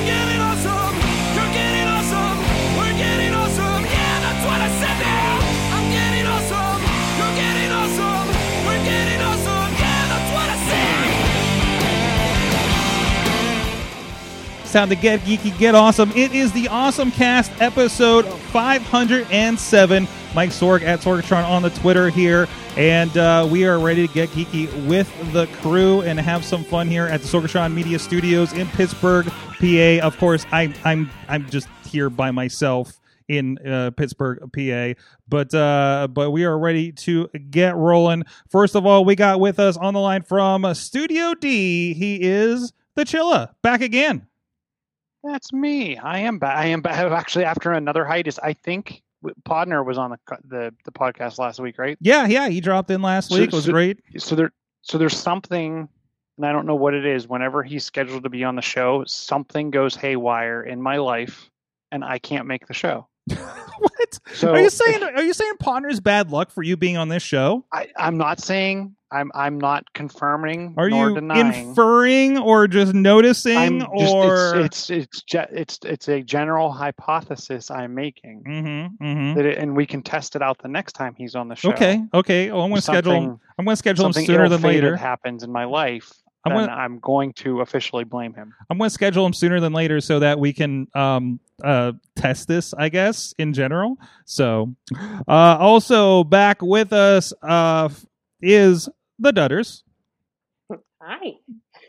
I'm getting It's time to get geeky, get awesome. It is the Awesome Cast episode 507. Mike Sorg at Sorgatron on the Twitter here, and uh, we are ready to get geeky with the crew and have some fun here at the Sorgatron Media Studios in Pittsburgh, PA. Of course, I, I'm I'm just here by myself in uh, Pittsburgh, PA. But uh, but we are ready to get rolling. First of all, we got with us on the line from Studio D. He is the Chilla back again. That's me. I am back. I am back. Actually, after another hiatus, I think Podner was on the the the podcast last week, right? Yeah, yeah, he dropped in last So- week. It was so- great. So there, so there's something, and I don't know what it is. Whenever he's scheduled to be on the show, something goes haywire in my life, and I can't make the show. what? So are you if- saying? Are you saying Podner's bad luck for you being on this show? I, I'm not saying. I'm I'm not confirming Are nor you denying. inferring or just noticing I'm just, or? it's it's it's, it's it's a general hypothesis I'm making, mm-hmm, mm-hmm. that it, and we can test it out the next time he's on the show. Okay, okay. Oh, I'm going to schedule. him- I'm going to schedule him sooner than later. happens in my life, I'm then gonna- I'm going to officially blame him. I'm going to schedule him sooner than later so that we can um uh test this, I guess, in general. So, uh also back with us uh is the Dutters. Hi.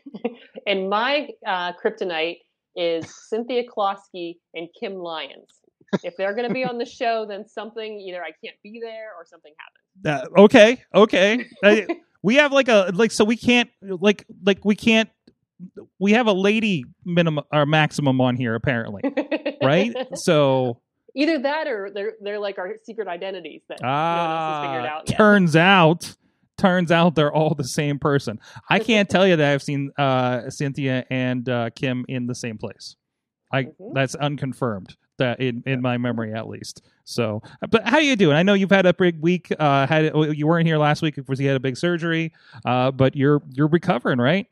and my uh, kryptonite is Cynthia Klosky and Kim Lyons. If they're going to be on the show, then something either I can't be there or something happened. Uh, okay, okay. Uh, we have like a like so we can't like like we can't we have a lady minimum or maximum on here apparently, right? so Either that or they're they're like our secret identities that no one else has figured ah, out yet. turns out turns out they're all the same person. I can't tell you that I've seen uh Cynthia and uh Kim in the same place. I Mhm. that's unconfirmed that in in my memory at least. So, but how you doing? I know you've had a big week. Uh, had you weren't here last week because you had a big surgery. Uh, but you're you're recovering, right?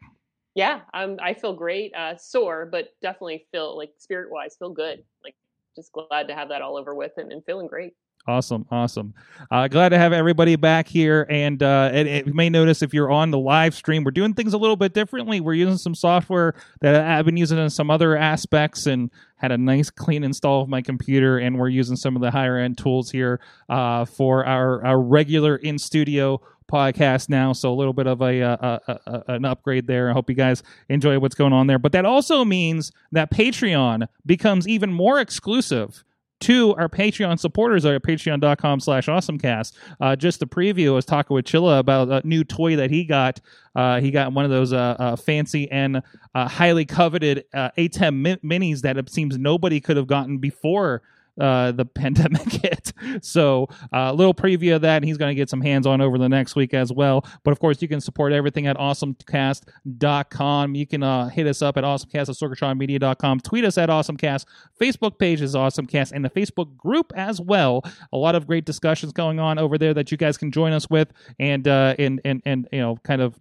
Yeah, I'm, I feel great. Uh, sore, but definitely feel like spirit wise, feel good. Like just glad to have that all over with and, and feeling great. Awesome, awesome. Uh, glad to have everybody back here. And, uh, and, and you may notice if you're on the live stream, we're doing things a little bit differently. We're using some software that I've been using in some other aspects and had a nice clean install of my computer. And we're using some of the higher end tools here uh, for our, our regular in studio podcast now. So a little bit of a, uh, a, a an upgrade there. I hope you guys enjoy what's going on there. But that also means that Patreon becomes even more exclusive to our Patreon supporters are at patreon.com slash awesomecast. Uh, just a preview, I was talking with Chilla about a new toy that he got. Uh, he got one of those uh, uh, fancy and uh, highly coveted uh, ATEM mi- minis that it seems nobody could have gotten before uh, the pandemic hit. So uh, a little preview of that, and he's going to get some hands on over the next week as well. But of course, you can support everything at awesomecast.com. You can uh, hit us up at awesomecast at sorgatronmedia.com. Tweet us at awesomecast. Facebook page is awesomecast, and the Facebook group as well. A lot of great discussions going on over there that you guys can join us with, and uh, and and and you know, kind of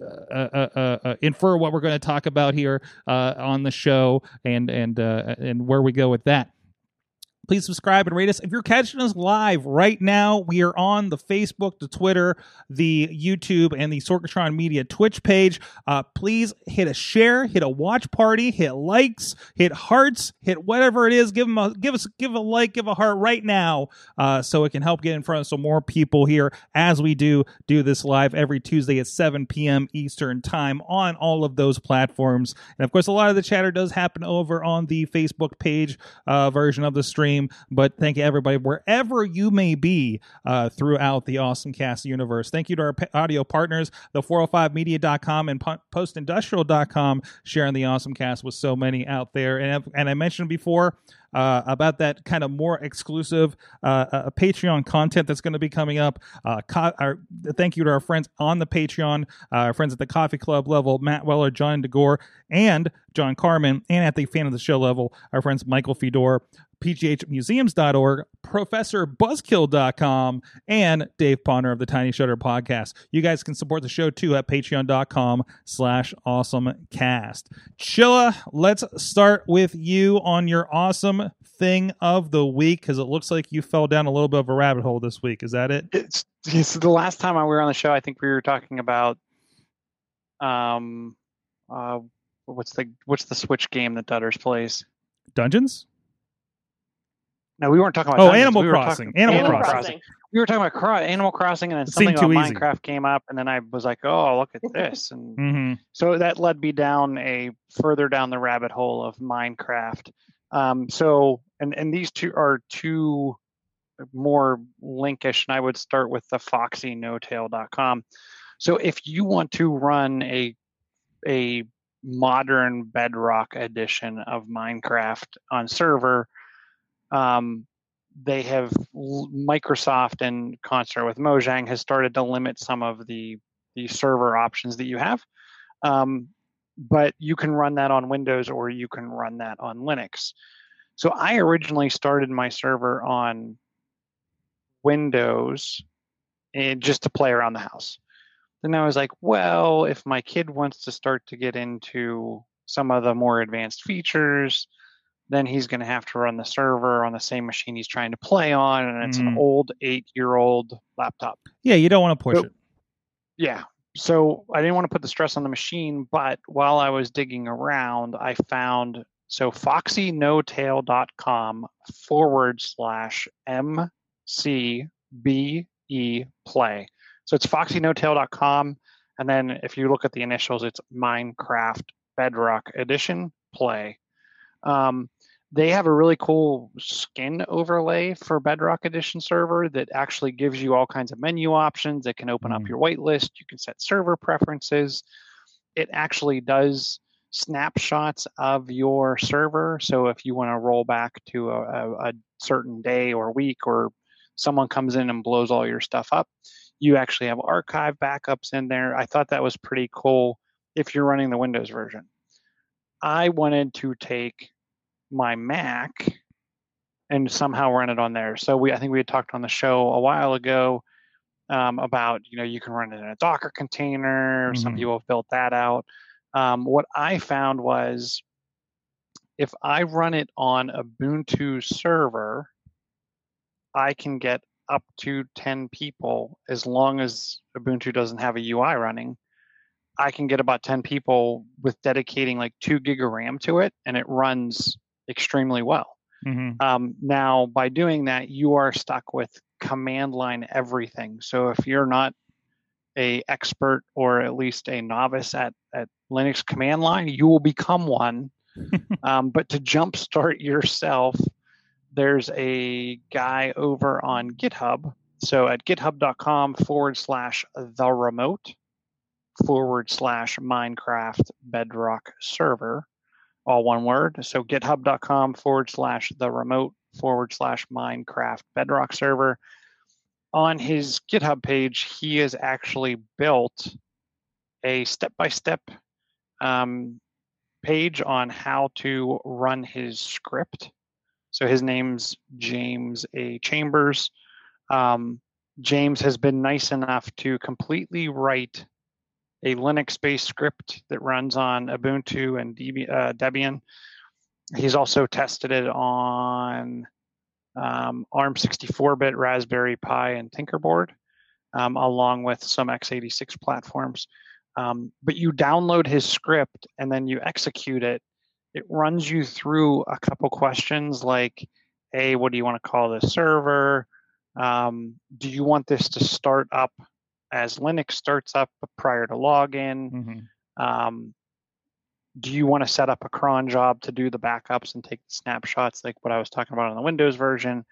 uh, uh, uh, uh, infer what we're going to talk about here uh, on the show and and uh, and where we go with that. Please subscribe and rate us. If you're catching us live right now, we are on the Facebook, the Twitter, the YouTube, and the Sorgatron Media Twitch page. Uh, please hit a share, hit a watch party, hit likes, hit hearts, hit whatever it is. Give them a give us give a like, give a heart right now, uh, so it can help get in front of some more people here as we do do this live every Tuesday at 7 p.m. Eastern time on all of those platforms. And of course, a lot of the chatter does happen over on the Facebook page uh, version of the stream. Stream. But thank you, everybody, wherever you may be uh, throughout the Awesome Cast universe. Thank you to our audio partners, the 405media.com and po- postindustrial.com, sharing the Awesome Cast with so many out there. And, and I mentioned before, uh, about that kind of more exclusive uh, uh, Patreon content that's going to be coming up. Uh, co- our, thank you to our friends on the Patreon, uh, our friends at the Coffee Club level, Matt Weller, John DeGore, and John Carmen, and at the fan of the show level, our friends Michael Fedor, pghmuseums.org, professorbuzzkill.com, and Dave Ponder of the Tiny Shutter podcast. You guys can support the show too at patreon.com slash awesomecast. Chilla, let's start with you on your awesome thing of the week because it looks like you fell down a little bit of a rabbit hole this week. Is that it? It's, it's the last time I were on the show. I think we were talking about um, uh, what's the what's the Switch game that Dutters plays? Dungeons? No, we weren't talking about. Oh, Dungeons. Animal we Crossing. talking- Animal Crossing. Crossing. We were talking about cro- Animal Crossing, and then It something about easy. Minecraft came up, and then I was like, "Oh, look at this!" And Mm-hmm. so that led me down a further down the rabbit hole of Minecraft. Um, so, and and these two are two more linkish, and I would start with the FoxyNotail.com. So, if you want to run a a modern Bedrock edition of Minecraft on server, um, they have Microsoft in concert with Mojang has started to limit some of the the server options that you have. Um, but you can run that on Windows or you can run that on Linux. So I originally started my server on Windows and just to play around the house. Then I was like, well, if my kid wants to start to get into some of the more advanced features, then he's going to have to run the server on the same machine he's trying to play on, and it's Mhm. an old eight-year-old laptop. Yeah, you don't want to push Nope. it. Yeah. So I didn't want to put the stress on the machine, but while I was digging around, I found so foxynotail.com forward slash MCBE play. So it's foxynotail.com. And then if you look at the initials, it's Minecraft Bedrock Edition play. Um, they have a really cool skin overlay for Bedrock Edition server that actually gives you all kinds of menu options. It can open Mm. up your whitelist. You can set server preferences. It actually does snapshots of your server. So if you want to roll back to a, a, a certain day or week, or someone comes in and blows all your stuff up, you actually have archive backups in there. I thought that was pretty cool if you're running the Windows version. I wanted to take my Mac and somehow run it on there. So we, I think we had talked on the show a while ago um, about, you know, you can run it in a Docker container. Some Mhm. people have built that out. Um, what I found was if I run it on Ubuntu server, I can get up to 10 people as long as Ubuntu doesn't have a UI running. I can get about 10 people with dedicating like two gig of RAM to it, and it runs extremely well. hmm Um, now, by doing that, you are stuck with command line everything. So if you're not a expert or at least a novice at, at Linux command line, you will become one. um, but to jumpstart yourself, there's a guy over on GitHub. So at github.com forward slash the remote forward slash Minecraft Bedrock server, all one word. So github.com forward slash the remote forward slash Minecraft Bedrock server. On his GitHub page, he has actually built a step by step page on how to run his script. So his name's James A. Chambers. Um, James has been nice enough to completely write a Linux-based script that runs on Ubuntu and Debi- uh, Debian. He's also tested it on um, ARM 64-bit, Raspberry Pi, and Tinkerboard, um, along with some x86 platforms. Um, but you download his script and then you execute it. It runs you through a couple questions like, "Hey, what do you want to call this server? Um, do you want this to start up as Linux starts up prior to login? hmm Um, do you want to set up a cron job to do the backups and take the snapshots like what I was talking about on the Windows version?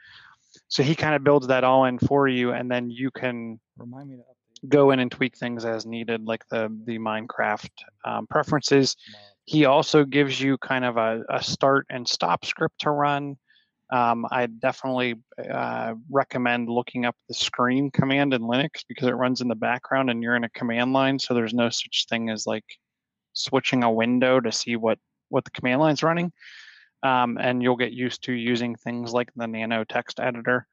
So he kind of builds that all in for you, and then you can Remind me to update. go in and tweak things as needed, like the the Minecraft um, preferences. He also gives you kind of a, a start and stop script to run. Um, I definitely uh, recommend looking up the screen command in Linux because it runs in the background and you're in a command line, so there's no such thing as like switching a window to see what what the command line's running. Um, and you'll get used to using things like the Nano text editor.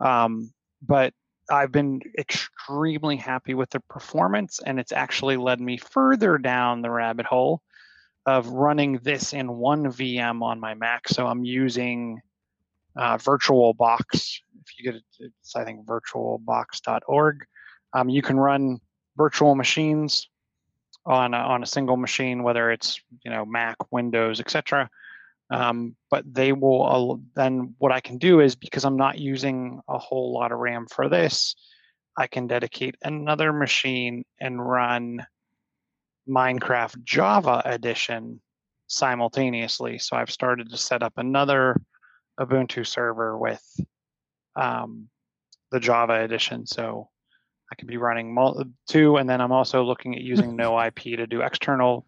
Um, but I've been extremely happy with the performance, and it's actually led me further down the rabbit hole of running this in one VM on my Mac. So I'm using uh, VirtualBox. If you get it, it's I think virtualbox.org. Um, you can run virtual machines on a, on a single machine, whether it's you know Mac, Windows, etc. Um, but they will then what I can do is because I'm not using a whole lot of RAM for this, I can dedicate another machine and run Minecraft Java edition simultaneously. So I've started to set up another Ubuntu server with um, the Java edition. So I could be running mul- two, and then I'm also looking at using no IP to do external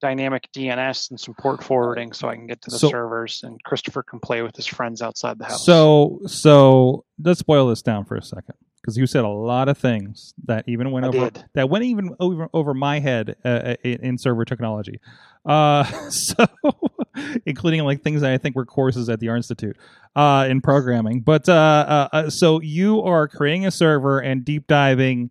dynamic DNS and some port forwarding, so I can get to the So- servers, and Christopher can play with his friends outside the house. So, so let's boil this down for a second, because you said a lot of things that even went I over did. that went even over over my head uh, in, in server technology. Uh, so, including like things that I think were courses at the Art Institute uh, in programming. But uh, uh, uh, so you are creating a server and deep diving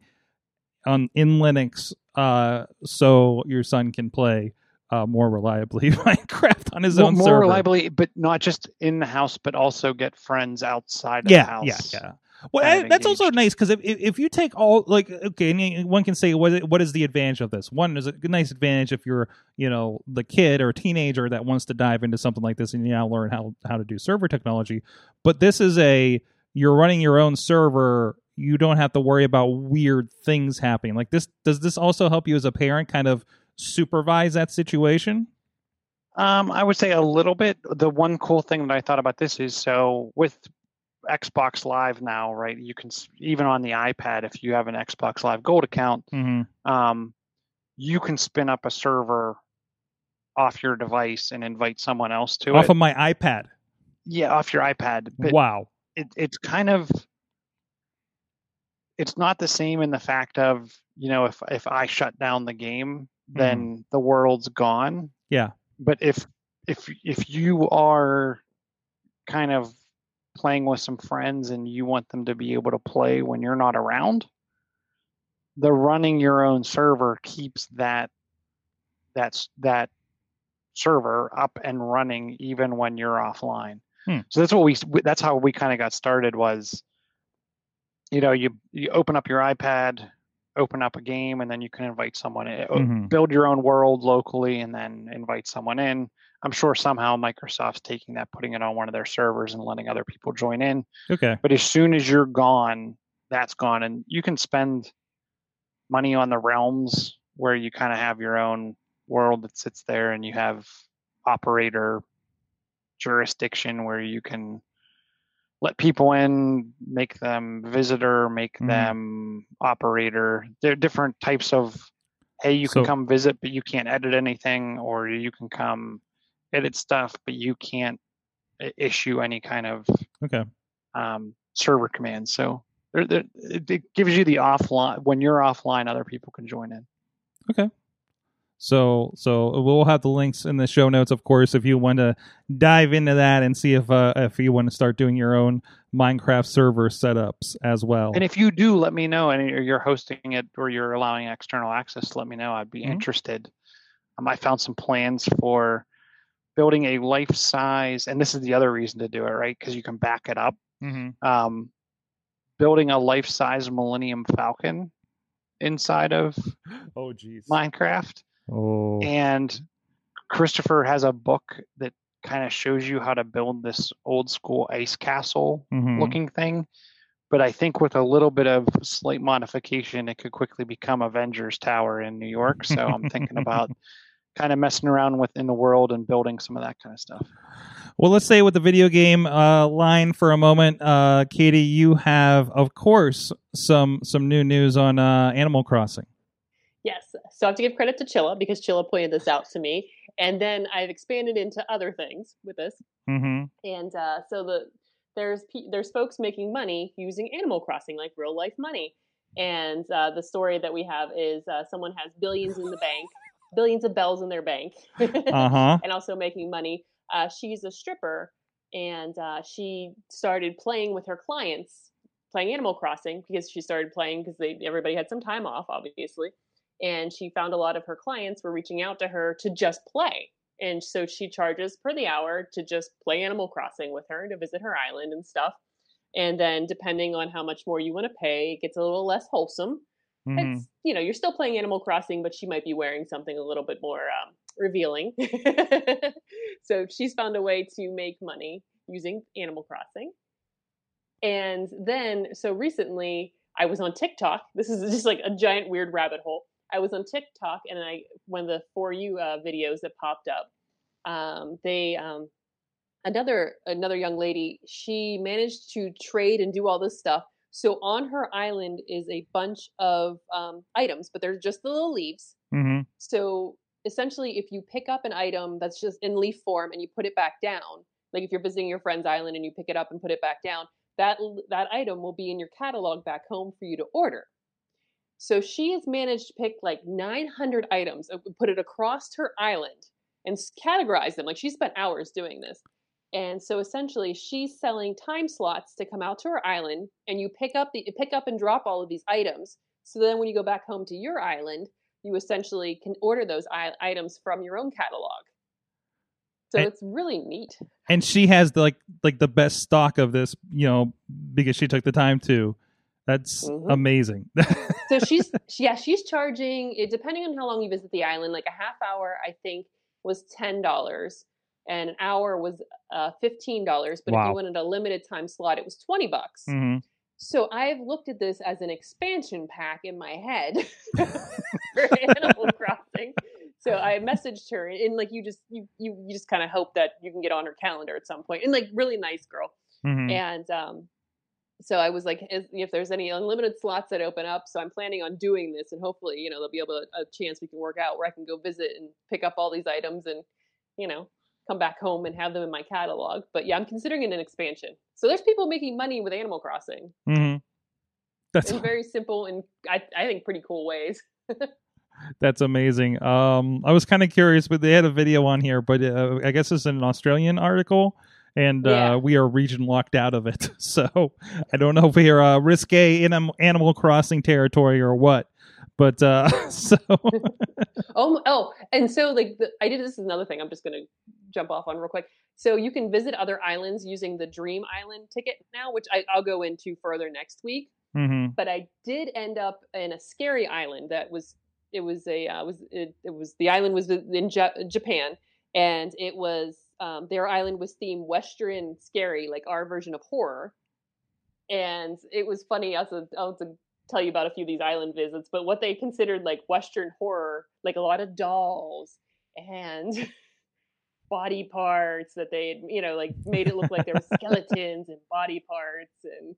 on in Linux, uh, so your son can play. Uh, more reliably Minecraft on his More, own more server. reliably, but not just in the house, but also get friends outside of yeah, the house. Yeah, yeah, Well, and that's also nice because if, if if you take all like okay, one can say what what is the advantage of this? One is a nice advantage if you're you know the kid or teenager that wants to dive into something like this and you now learn how how to do server technology. But this is a you're running your own server. You don't have to worry about weird things happening. Like this, does this also help you as a parent kind of supervise that situation? Um, I would say a little bit. The one cool thing that I thought about this is so with Xbox Live now, right? You can even on the iPad if you have an Xbox Live Gold account, Mm-hmm. um, you can spin up a server off your device and invite someone else to it. Off it. of my iPad. yeah, off your iPad. But wow. it, it's kind of it's not the same in the fact of you know if if I shut down the game, then the world's gone. Yeah. But if if if you are kind of playing with some friends and you want them to be able to play when you're not around, the running your own server keeps that that's that server up and running even when you're offline. Hmm. So that's what we that's how we kind of got started was you know you you open up your iPad, open up a game and then you can invite someone in. Mhm. Build your own world locally and then invite someone in. I'm sure somehow Microsoft's taking that, putting it on one of their servers and letting other people join in. Okay. But as soon as you're gone, that's gone. And you can spend money on the realms where you kind of have your own world that sits there and you have operator jurisdiction where you can let people in, make them visitor, make Mhm. them operator. There are different types of hey, you can come visit, but you can't edit anything, or you can come edit stuff, but you can't issue any kind of Okay. um, server commands. So there, there, it, gives you the offline when you're offline, other people can join in. Okay. So so we'll have the links in the show notes, of course, if you want to dive into that and see if uh, if you want to start doing your own Minecraft server setups as well. And if you do, let me know. And you're hosting it or you're allowing external access, let me know. I'd be Mhm. interested. Um, I found some plans for building a life size, and this is the other reason to do it, right? Because you can back it up. Mhm. Um, building a life size Millennium Falcon inside of Oh, jeez. Minecraft. Oh. and Christopher has a book that kind of shows you how to build this old school ice castle Mhm. looking thing. But I think with a little bit of slight modification, it could quickly become Avengers Tower in New York. So I'm thinking about kind of messing around within the world and building some of that kind of stuff. Well, let's say with the video game uh, line for a moment, uh, Katie, you have, of course, some some new news on uh, Animal Crossing. Yes. So I have to give credit to Chilla because Chilla pointed this out to me. And then I've expanded into other things with this. Mm-hmm. And uh, so the there's pe- there's folks making money using Animal Crossing, like real life money. And uh, the story that we have is uh, someone has billions in the bank, billions of bells in their bank, Uh huh. and also making money. Uh, she's a stripper, and uh, she started playing with her clients, playing Animal Crossing because she started playing because they everybody had some time off, obviously, and she found a lot of her clients were reaching out to her to just play, and so she charges per the hour to just play Animal Crossing with her to visit her island and stuff. And then, depending on how much more you want to pay, it gets a little less wholesome hmm it's you know you're still playing animal crossing but she might be wearing something a little bit more um, revealing. So she's found a way to make money using animal crossing. And then so recently i was on tiktok. This is just like a giant weird rabbit hole. I was on tiktok and i one of the for you uh, videos that popped up um, they um, another another young lady she managed to trade and do all this stuff so on her island is a bunch of um, items, but they're just the little leaves. hmm So essentially, if you pick up an item that's just in leaf form and you put it back down, like if you're visiting your friend's island and you pick it up and put it back down, that that item will be in your catalog back home for you to order. So she has managed to pick like 900 items, uh, put it across her island, and categorize them. Like she spent hours doing this. And so essentially, she's selling time slots to come out to her island, and you pick up the pick up and drop all of these items. So then, when you go back home to your island, you essentially can order those I- items from your own catalog. So And- it's really neat. And she has the, like like the best stock of this, you know, because she took the time to. That's Mhm. amazing. So she's yeah, she's charging it depending on how long you visit the island. Like a half hour, I think, was ten dollars, and an hour was uh, fifteen dollars. But if you wanted a limited time slot, it was twenty bucks. hmm So I've looked at this as an expansion pack in my head for Animal Crossing. So I messaged her, and like you just you you, you just kind of hope that you can get on her calendar at some point. And like really nice girl. hmm And um, so I was like, if, if there's any unlimited slots that open up, so I'm planning on doing this, and hopefully, you know, there'll be able to, a chance we can work out where I can go visit and pick up all these items and, you know, come back home and have them in my catalog. But yeah, I'm considering it an expansion. So there's people making money with Animal Crossing hmm That's in very simple and I, I think pretty cool ways. That's amazing. Um, I was kind of curious, but they had a video on here, but uh, I guess it's an Australian article, and Yeah. uh, we are region locked out of it. So I don't know if we are uh, risque in Animal Crossing territory or what. But uh, so Oh, oh, and so like the, I did this is another thing. I'm just gonna jump off on real quick. So you can visit other islands using the Dream Island ticket now, which I, I'll go into further next week. Mhm. But I did end up in a scary island that was it was a uh, was it, it was the island was in Ja- Japan, and it was um, their island was themed Western scary, like our version of horror. And it was funny. I'll have to, I'll have to tell you about a few of these island visits, but what they considered like Western horror, like a lot of dolls and body parts that they had, you know, like made it look like there were skeletons and body parts, and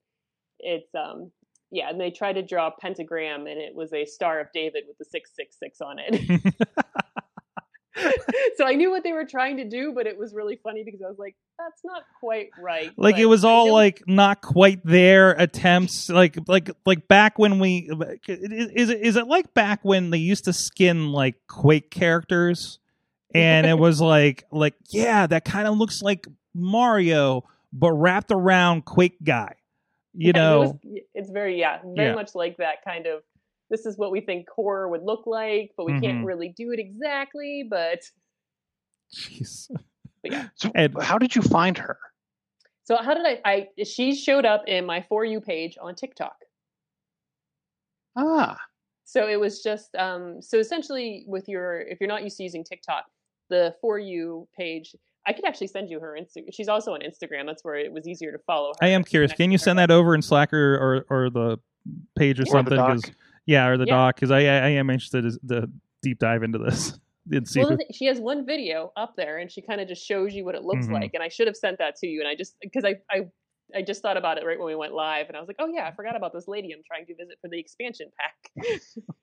it's um yeah, and they tried to draw a pentagram, and it was a Star of David with the six six six on it. so I knew what they were trying to do, but it was really funny because I was like, "That's not quite right." like But it was all know- like not quite there attempts like like like back when we is it is it like back when they used to skin like quake characters and it was like like yeah that kind of looks like mario but wrapped around quake guy you Yeah, it was- know it's very yeah, very Yeah. much like that kind of. This is what we think horror would look like, but we Mhm. can't really do it exactly. But jeez but yeah. So And- how did you find her? So how did I? I she showed up in my for you page on TikTok. Ah, So it was just um so essentially with your if you're not used to using TikTok, the for you page, I could actually send you her Instagram. She's also on Instagram. That's where it was easier to follow her. i am curious can you send that over in slacker or or the page or Yeah. something Or the 'Cause- doc. Yeah or the Yeah. doc because I, I am interested to the deep dive into this and see. Well, who- she has one video up there, and she kind of just shows you what it looks Mhm. like. And I should have sent that to you, and I just because I I I just thought about it right when we went live, and I was like, oh yeah, I forgot about this lady I'm trying to visit for the expansion pack.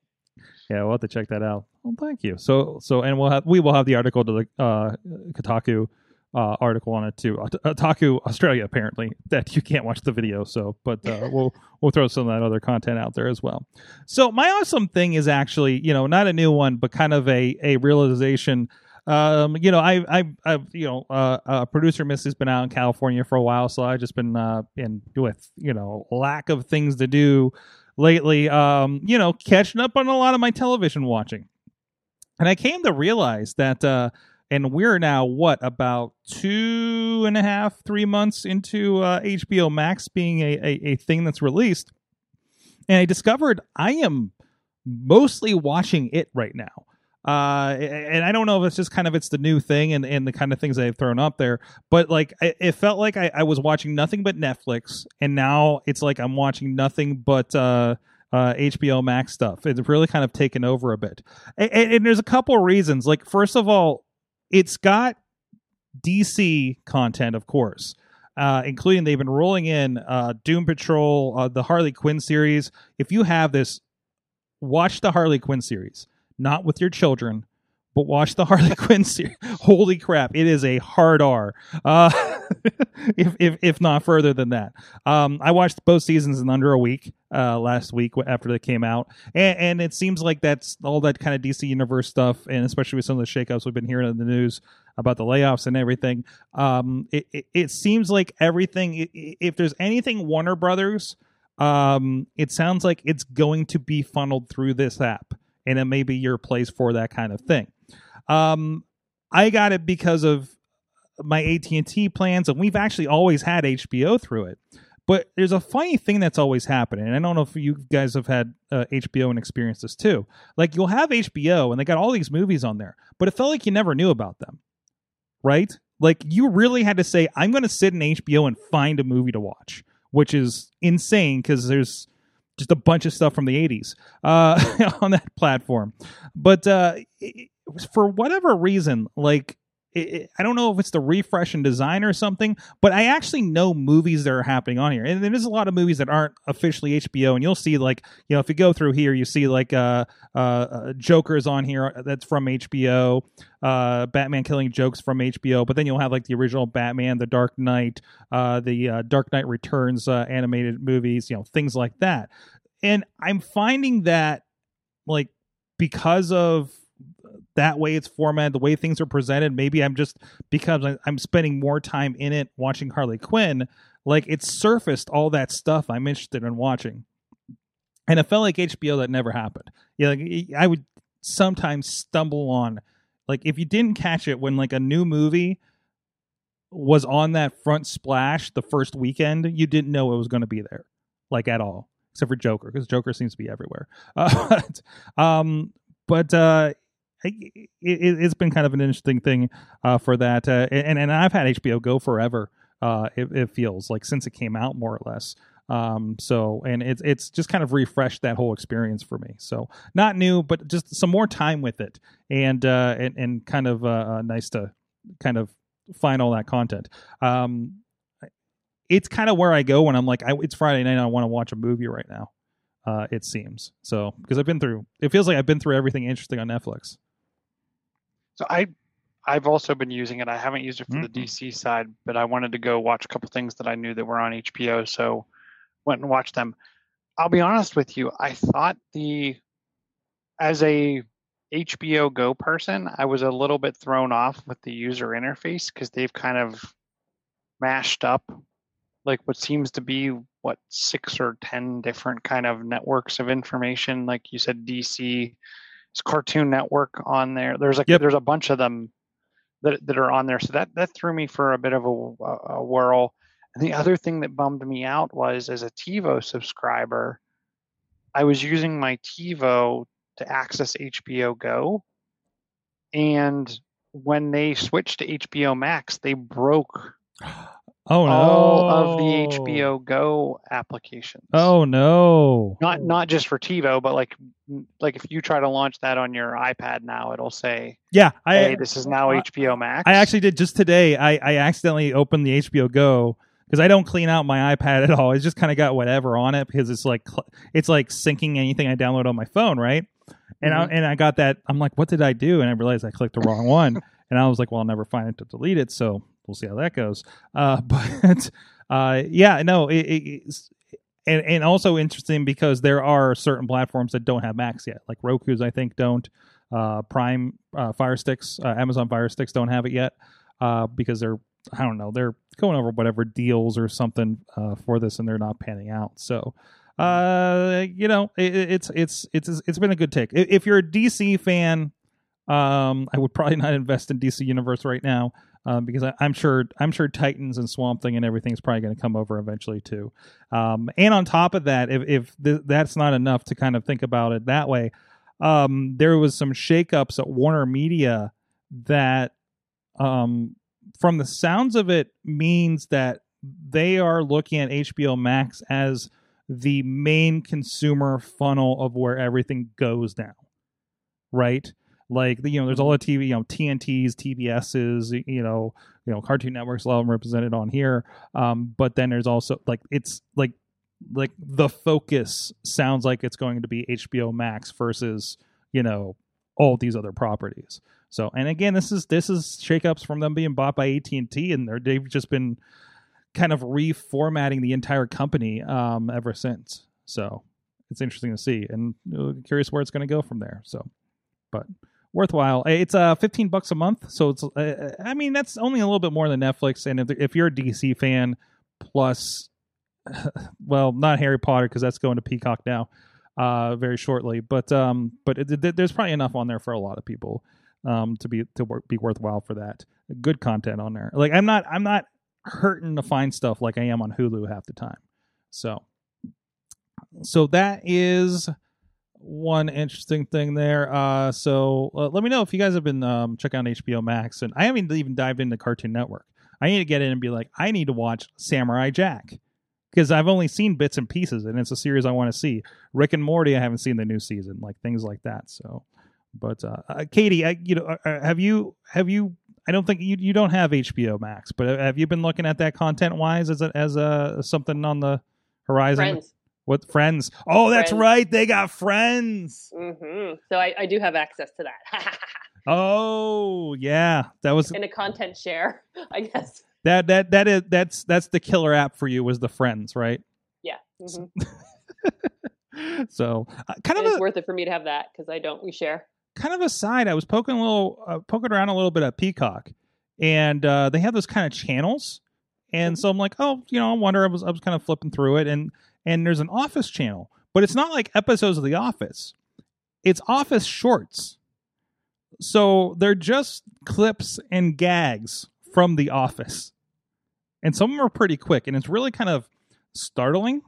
Yeah, we'll have to check that out. Well, thank you. So, so, and we'll have we will have the article to the uh, Kotaku uh, article on it too. Ot- Otaku Australia apparently that you can't watch the video. So, but uh, we'll we'll throw some of that other content out there as well. So, my awesome thing is actually you know not a new one, but kind of a a realization. Um, you know, I I I've you know uh, uh, producer Miss has been out in California for a while, so I've just been uh in with you know lack of things to do lately um you know catching up on a lot of my television watching and i came to realize that uh and we're now what about two and a half three months into uh, hbo max being a, a, a thing that's released and i discovered i am mostly watching it right now uh and i don't know if it's just kind of it's the new thing and and the kind of things they've thrown up there but like I, it felt like I, I was watching nothing but netflix and now it's like i'm watching nothing but uh uh, HBO Max stuff. It's really kind of taken over a bit, and, and, and there's a couple of reasons. Like, first of all, it's got DC content, of course, uh, including they've been rolling in uh, Doom Patrol, uh, the Harley Quinn series. If you have this, watch the Harley Quinn series, not with your children, but watch the Harley Quinn series. Holy crap, it is a hard R. Uh, if, if if not further than that. Um, I watched both seasons in under a week uh, last week after they came out, and, and it seems like that's all that kind of DC universe stuff, and especially with some of the shakeups we've been hearing in the news about the layoffs and everything. Um, it, it, it seems like everything. If there's anything Warner Brothers, um, it sounds like it's going to be funneled through this app, and it may be your place for that kind of thing. Um, I got it because of my AT&T plans and we've actually always had HBO through it. But there's a funny thing that's always happening. And I don't know if you guys have had uh, HBO and experienced this too. Like you'll have HBO and they got all these movies on there, but it felt like you never knew about them. Right? Like you really had to say I'm going to sit in HBO and find a movie to watch, which is insane cuz there's just a bunch of stuff from the 80s uh, on that platform. But uh, it, for whatever reason, like I don't know if it's the refresh and design or something, but I actually know movies that are happening on here, and there's a lot of movies that aren't officially HBO. And you'll see, like, you know, if you go through here, you see like uh, uh, uh Joker's on here that's from HBO, uh, Batman Killing Jokes from HBO, but then you'll have like the original Batman, The Dark Knight, uh, the uh, Dark Knight Returns uh, animated movies, you know, things like that. And I'm finding that like because of that way it's formatted, the way things are presented. Maybe I'm just because I'm spending more time in it watching Harley Quinn. Like it's surfaced all that stuff I'm interested in watching, and it felt like HBO that never happened. Yeah, like I would sometimes stumble on, like if you didn't catch it when like a new movie was on that front splash the first weekend, you didn't know it was going to be there, like at all, except for Joker because Joker seems to be everywhere. Uh, um, but uh, it, it's been kind of an interesting thing uh, for that. Uh, and and I've had HBO Go forever. Uh, it, it feels like since it came out, more or less. Um, so and it's it's just kind of refreshed that whole experience for me. So not new, but just some more time with it, and uh, and and kind of uh, uh, nice to kind of find all that content. Um, it's kind of where I go when I'm like, I, it's Friday night, I want to watch a movie right now. It seems so because I've been through. It feels like I've been through everything interesting on Netflix. So I, I've also been using it. I haven't used it for the Mhm. DC side, but I wanted to go watch a couple things that I knew that were on HBO, so went and watched them. I'll be honest with you. I thought the, as a HBO Go person, I was a little bit thrown off with the user interface because they've kind of mashed up like what seems to be what six or ten different kind of networks of information. Like you said, DC, it's Cartoon Network on there. There's like Yep. there's a bunch of them that that are on there. So that that threw me for a bit of a, a, a whirl. And the other thing that bummed me out was as a TiVo subscriber, I was using my TiVo to access HBO Go, and when they switched to HBO Max, they broke Oh no! all of the HBO Go applications. Oh no! not not just for TiVo, but like like if you try to launch that on your iPad now, it'll say, Yeah, I "Hey, this is now I- HBO Max." I actually did just today. I, I accidentally opened the HBO Go because I don't clean out my iPad at all. It's just kind of got whatever on it because it's like it's like syncing anything I download on my phone, right? And I, mm-hmm. and I got that. I'm like, what did I do? And I realized I clicked the wrong one. and I was like, well, I'll never find it to delete it. So we'll see how that goes. Uh, but uh, yeah, no, it, it, and and also interesting because there are certain platforms that don't have Max yet, like Roku's. I think don't. Uh, Prime uh, Fire Sticks, uh, Amazon Fire Sticks don't have it yet uh, because they're I don't know they're going over whatever deals or something uh, for this and they're not panning out. So uh, you know it, it's it's it's it's been a good take. If you're a DC fan, um, I would probably not invest in DC Universe right now. Um, because I, I'm sure I'm sure Titans and Swamp Thing and everything's probably going to come over eventually too. Um, and on top of that, if if th- that's not enough to kind of think about it that way, um, there was some shakeups at Warner Media that, um, from the sounds of it, means that they are looking at HBO Max as the main consumer funnel of where everything goes now, right? Like you know, there's all the TV, you know, TNTs, TBSs, you know, you know, Cartoon Networks, a lot of them represented on here. Um, but then there's also like it's like like the focus sounds like it's going to be HBO Max versus you know all these other properties. So and again, this is this is shakeups from them being bought by AT and T, and they've just been kind of reformatting the entire company um, ever since. So it's interesting to see, and uh, curious where it's going to go from there. So, but worthwhile. It's uh 15 bucks a month, so it's uh, I mean that's only a little bit more than Netflix. And if if you're a DC fan, plus, well, not Harry Potter because that's going to Peacock now, uh, very shortly. But um, but it, th- there's probably enough on there for a lot of people, um, to be to work, be worthwhile for that. Good content on there. Like I'm not I'm not hurting to find stuff like I am on Hulu half the time. So, so that is one interesting thing there. Uh, so uh, let me know if you guys have been um, checking out HBO Max, and I haven't even dived into Cartoon Network. I need to get in and be like, I need to watch Samurai Jack because I've only seen bits and pieces, and it's a series I want to see. Rick and Morty, I haven't seen the new season, like things like that. So, but uh, uh, Katie, I, you know, uh, uh, have you have you? I don't think you you don't have HBO Max, but have you been looking at that content wise as a as a something on the horizon? Friends. What friends? Oh, that's Friends. right. They got friends. hmm So I, I do have access to that Oh, yeah. That was in a content share, I guess. that that that is that's that's the killer app for you was the friends, right? Yeah. hmm So, uh, kind of it's a worth it for me to have that because I don't. We share. kind of aside. I was poking a little uh, poking around a little bit at Peacock, and uh, they have those kind of channels. And so I'm like, oh, you know, I wonder. I was I was kind of flipping through it, and and there's an Office channel, but it's not like episodes of The Office. It's Office shorts. So they're just clips and gags from The Office, and some of them are pretty quick, and it's really kind of startling.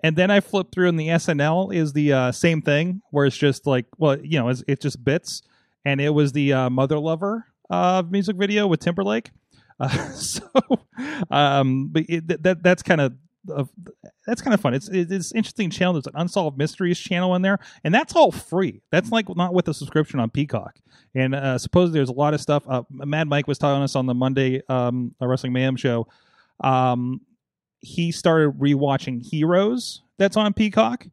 And then I flip through, and the SNL is the uh, same thing, where it's just like, well, you know, it's, it's just bits. And it was the uh, Mother Lover uh, music video with Timberlake. Uh, so, um, but it, that that's kind of of that's kind of fun. It's it's interesting channel. There's an unsolved mysteries channel in there, and that's all free. That's like not with a subscription on Peacock. And uh, supposedly there's a lot of stuff. Uh, Mad Mike was telling us on the Monday um, Wrestling Mayhem show. Um, he started rewatching Heroes that's on Peacock.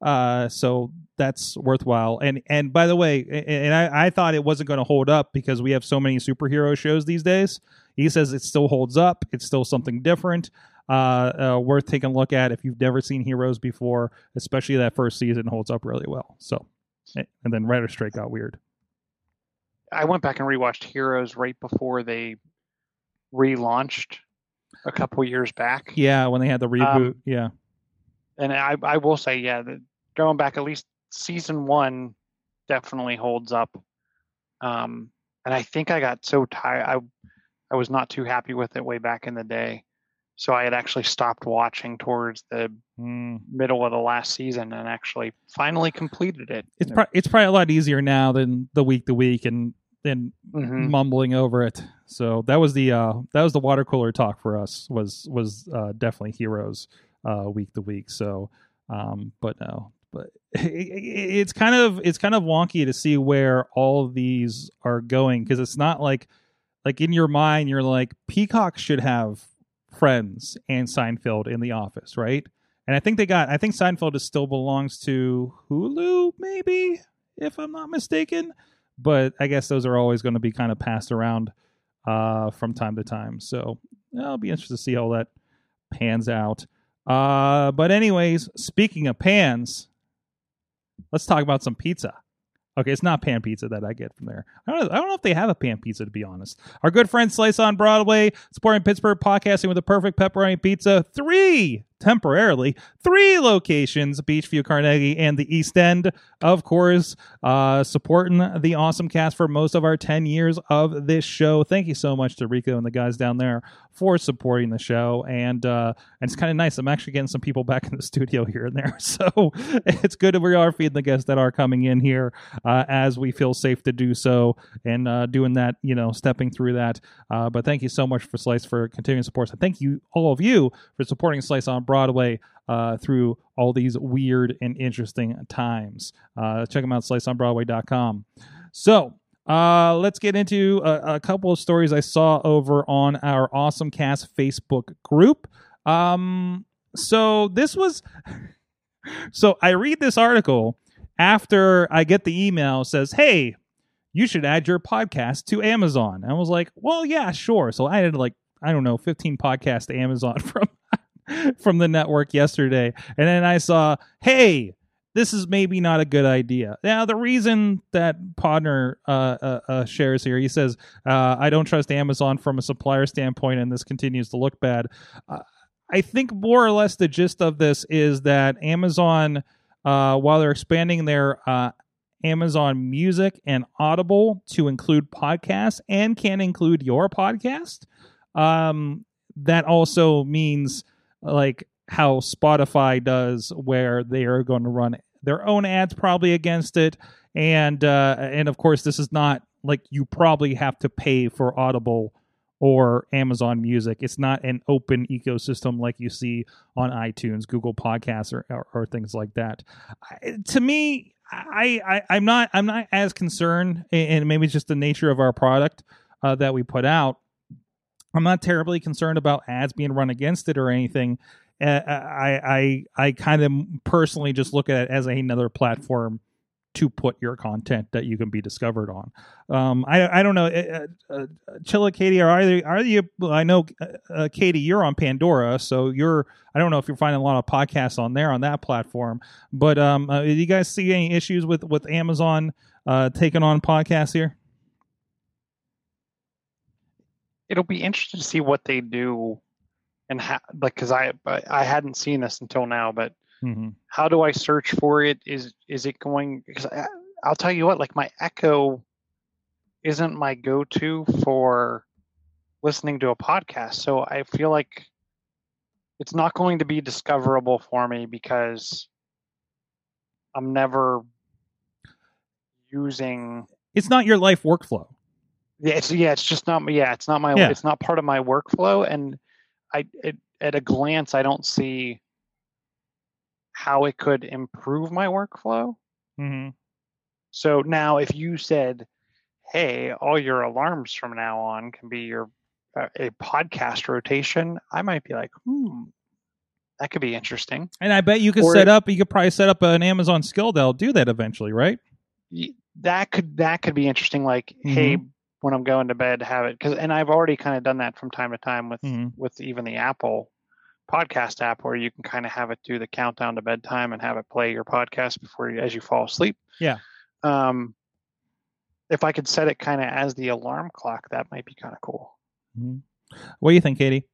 Uh, so that's worthwhile. And and by the way, and I, I thought it wasn't going to hold up because we have so many superhero shows these days. He says it still holds up. It's still something different. Uh, uh, worth taking a look at if you've never seen Heroes before, especially that first season holds up really well. So, and then Rider Straight got weird. I went back and rewatched Heroes right before they relaunched a couple years back. Yeah, when they had the reboot. Um, yeah, And I, I will say, yeah, going back at least season one definitely holds up. Um, and I think I got so tired. I, I was not too happy with it way back in the day. So I had actually stopped watching towards the Mm. middle of the last season and actually finally completed it. it's pro- it's probably a lot easier now than the week to week and and Mhm. mumbling over it. So that was the uh, that was the water cooler talk for us. Was was uh, definitely heroes uh, week to week. So, um, but no, but it's kind of it's kind of wonky to see where all of these are going because it's not like like in your mind you're like Peacock should have Friends and Seinfeld in the office, right? And I think they got I think Seinfeld is still belongs to Hulu, maybe if I'm not mistaken. But I guess those are always going to be kind of passed around uh, from time to time. So I'll be interested to see how that pans out. Uh, but anyways, speaking of pans, let's talk about some pizza. Okay, it's not pan pizza that I get from there. I don't, I don't know if they have a pan pizza to be honest. Our good friend Slice on Broadway, supporting Pittsburgh podcasting with a perfect pepperoni pizza. Three temporarily, three locations: Beechview, Carnegie, and the East End. Of course, uh, supporting the awesome cast for most of our ten years of this show. Thank you so much to Rico and the guys down there for supporting the show, and uh, and it's kind of nice. I'm actually getting some people back in the studio here and there, so it's good that we are feeding the guests that are coming in here uh, as we feel safe to do so, and uh, doing that, you know, stepping through that. Uh, but thank you so much for Slice for continuing support. So thank you all of you for supporting Slice on Broadway uh, through all these weird and interesting times. Uh, check them out, sliceonbroadway.com. So uh, let's get into a, a couple of stories I saw over on our Awesome Cast Facebook group. Um, so this was, so I read this article after I get the email says, "Hey, you should add your podcast to Amazon." And I was like, "Well, yeah, sure." So I added like I don't know, 15 podcasts to Amazon from from the network yesterday. And then I saw, "Hey, this is maybe not a good idea." Now, the reason that Podner uh, uh, uh, shares here, he says, uh, "I don't trust Amazon from a supplier standpoint, and this continues to look bad." Uh, I think more or less the gist of this is that Amazon, while they're expanding their Amazon Music and Audible to include podcasts and can include your podcast, um, that also means like how Spotify does, where they are going to run their own ads probably against it, and uh, and of course this is not like you probably have to pay for Audible or Amazon Music. It's not an open ecosystem like you see on iTunes, Google Podcasts, or, or, or things like that. I, to me, I, I I'm not I'm not as concerned, and maybe it's just the nature of our product uh, that we put out. I'm not terribly concerned about ads being run against it or anything. Uh, I I I kind of personally just look at it as another platform to put your content that you can be discovered on. Um, I I don't know, uh, uh, Chilla, Katie, are you are you? I know, uh, uh, Katie, you're on Pandora, so you're. I don't know if you're finding a lot of podcasts on there on that platform, but um, uh, do you guys see any issues with with Amazon uh, taking on podcasts here? It'll be interesting to see what they do, and how like because I I hadn't seen this until now, but Mm-hmm. how do I search for it? Is is it going? Because I, I'll tell you what, like my Echo isn't my go-to for listening to a podcast, so I feel like it's not going to be discoverable for me because I'm never using. It's not your life workflow. Yeah, it's yeah, it's just not. Yeah, it's not my. Yeah. It's not part of my workflow, and I it, at a glance, I don't see how it could improve my workflow. Mm-hmm. So now, if you said, "Hey, all your alarms from now on can be your uh, a podcast rotation," I might be like, "Hmm, that could be interesting." And I bet you could Or set it- up. You could probably set up an Amazon skill that'll do that eventually, right? That could that could be interesting. Like, hey, when I'm going to bed, have it because, and I've already kind of done that from time to time with Mhm. with even the Apple podcast app, where you can kind of have it do the countdown to bedtime and have it play your podcast before you, as you fall asleep. Yeah. Um, if I could set it kind of as the alarm clock, that might be kind of cool. Mhm. What do you think, Katie?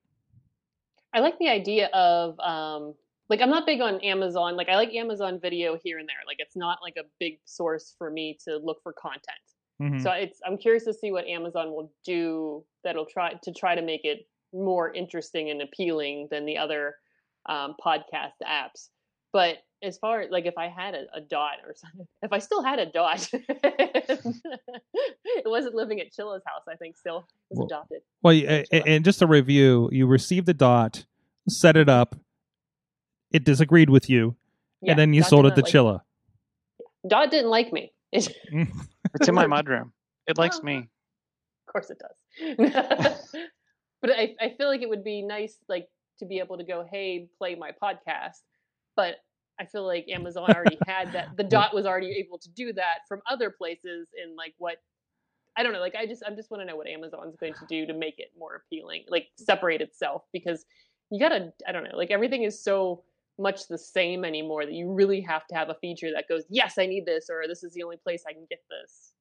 I like the idea of um like I'm not big on Amazon. Like I like Amazon video here and there. Like it's not like a big source for me to look for content. Mhm. So it's I'm curious to see what Amazon will do that'll try to try to make it more interesting and appealing than the other um, podcast apps. But as far as like if I had a, a dot or something, if I still had a dot, it wasn't living at Chilla's house. I think still was Well, adopted. Well, you- a- a- and just a review, you received the dot, set it up, it disagreed with you, Yeah, and then you Dot sold it to like- Chilla. Dot didn't like me. It, It's in my mudroom. It likes me. of course it does. but I, I feel like it would be nice like to be able to go, hey, play my podcast. But I feel like Amazon already had that. The dot was already able to do that from other places in like what I don't know. Like I just I just want to know what Amazon's going to do to make it more appealing, like separate itself because you gotta I don't know. Like everything is so much the same anymore that you really have to have a feature that goes, yes, I need this, or this is the only place I can get this.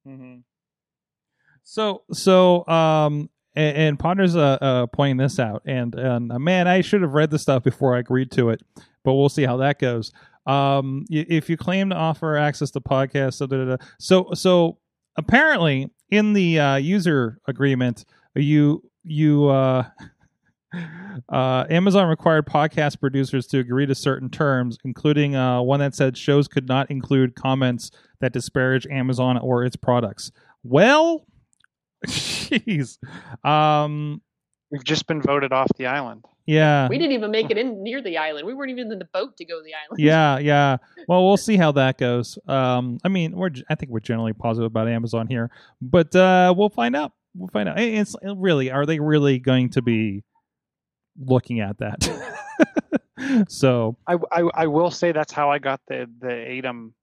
So, so, um, and, and Potter's uh, uh, pointing this out, and and uh, man, I should have read the stuff before I agreed to it, but we'll see how that goes. Um, if you claim to offer access to podcasts, so, so, so apparently in the uh, user agreement, you you uh, Amazon required podcast producers to agree to certain terms, including uh, one that said shows could not include comments that disparage Amazon or its products. Well, jeez, um, We've just been voted off the island. yeah, We didn't even make it in near the island. We weren't even in the boat to go to the island. yeah, yeah. Well, we'll see how that goes. Um, I mean, we're I think we're generally positive about Amazon here, but uh, we'll find out. We'll find out. It's really are they really going to be looking at that? so I, I, I will say that's how I got the the ATEM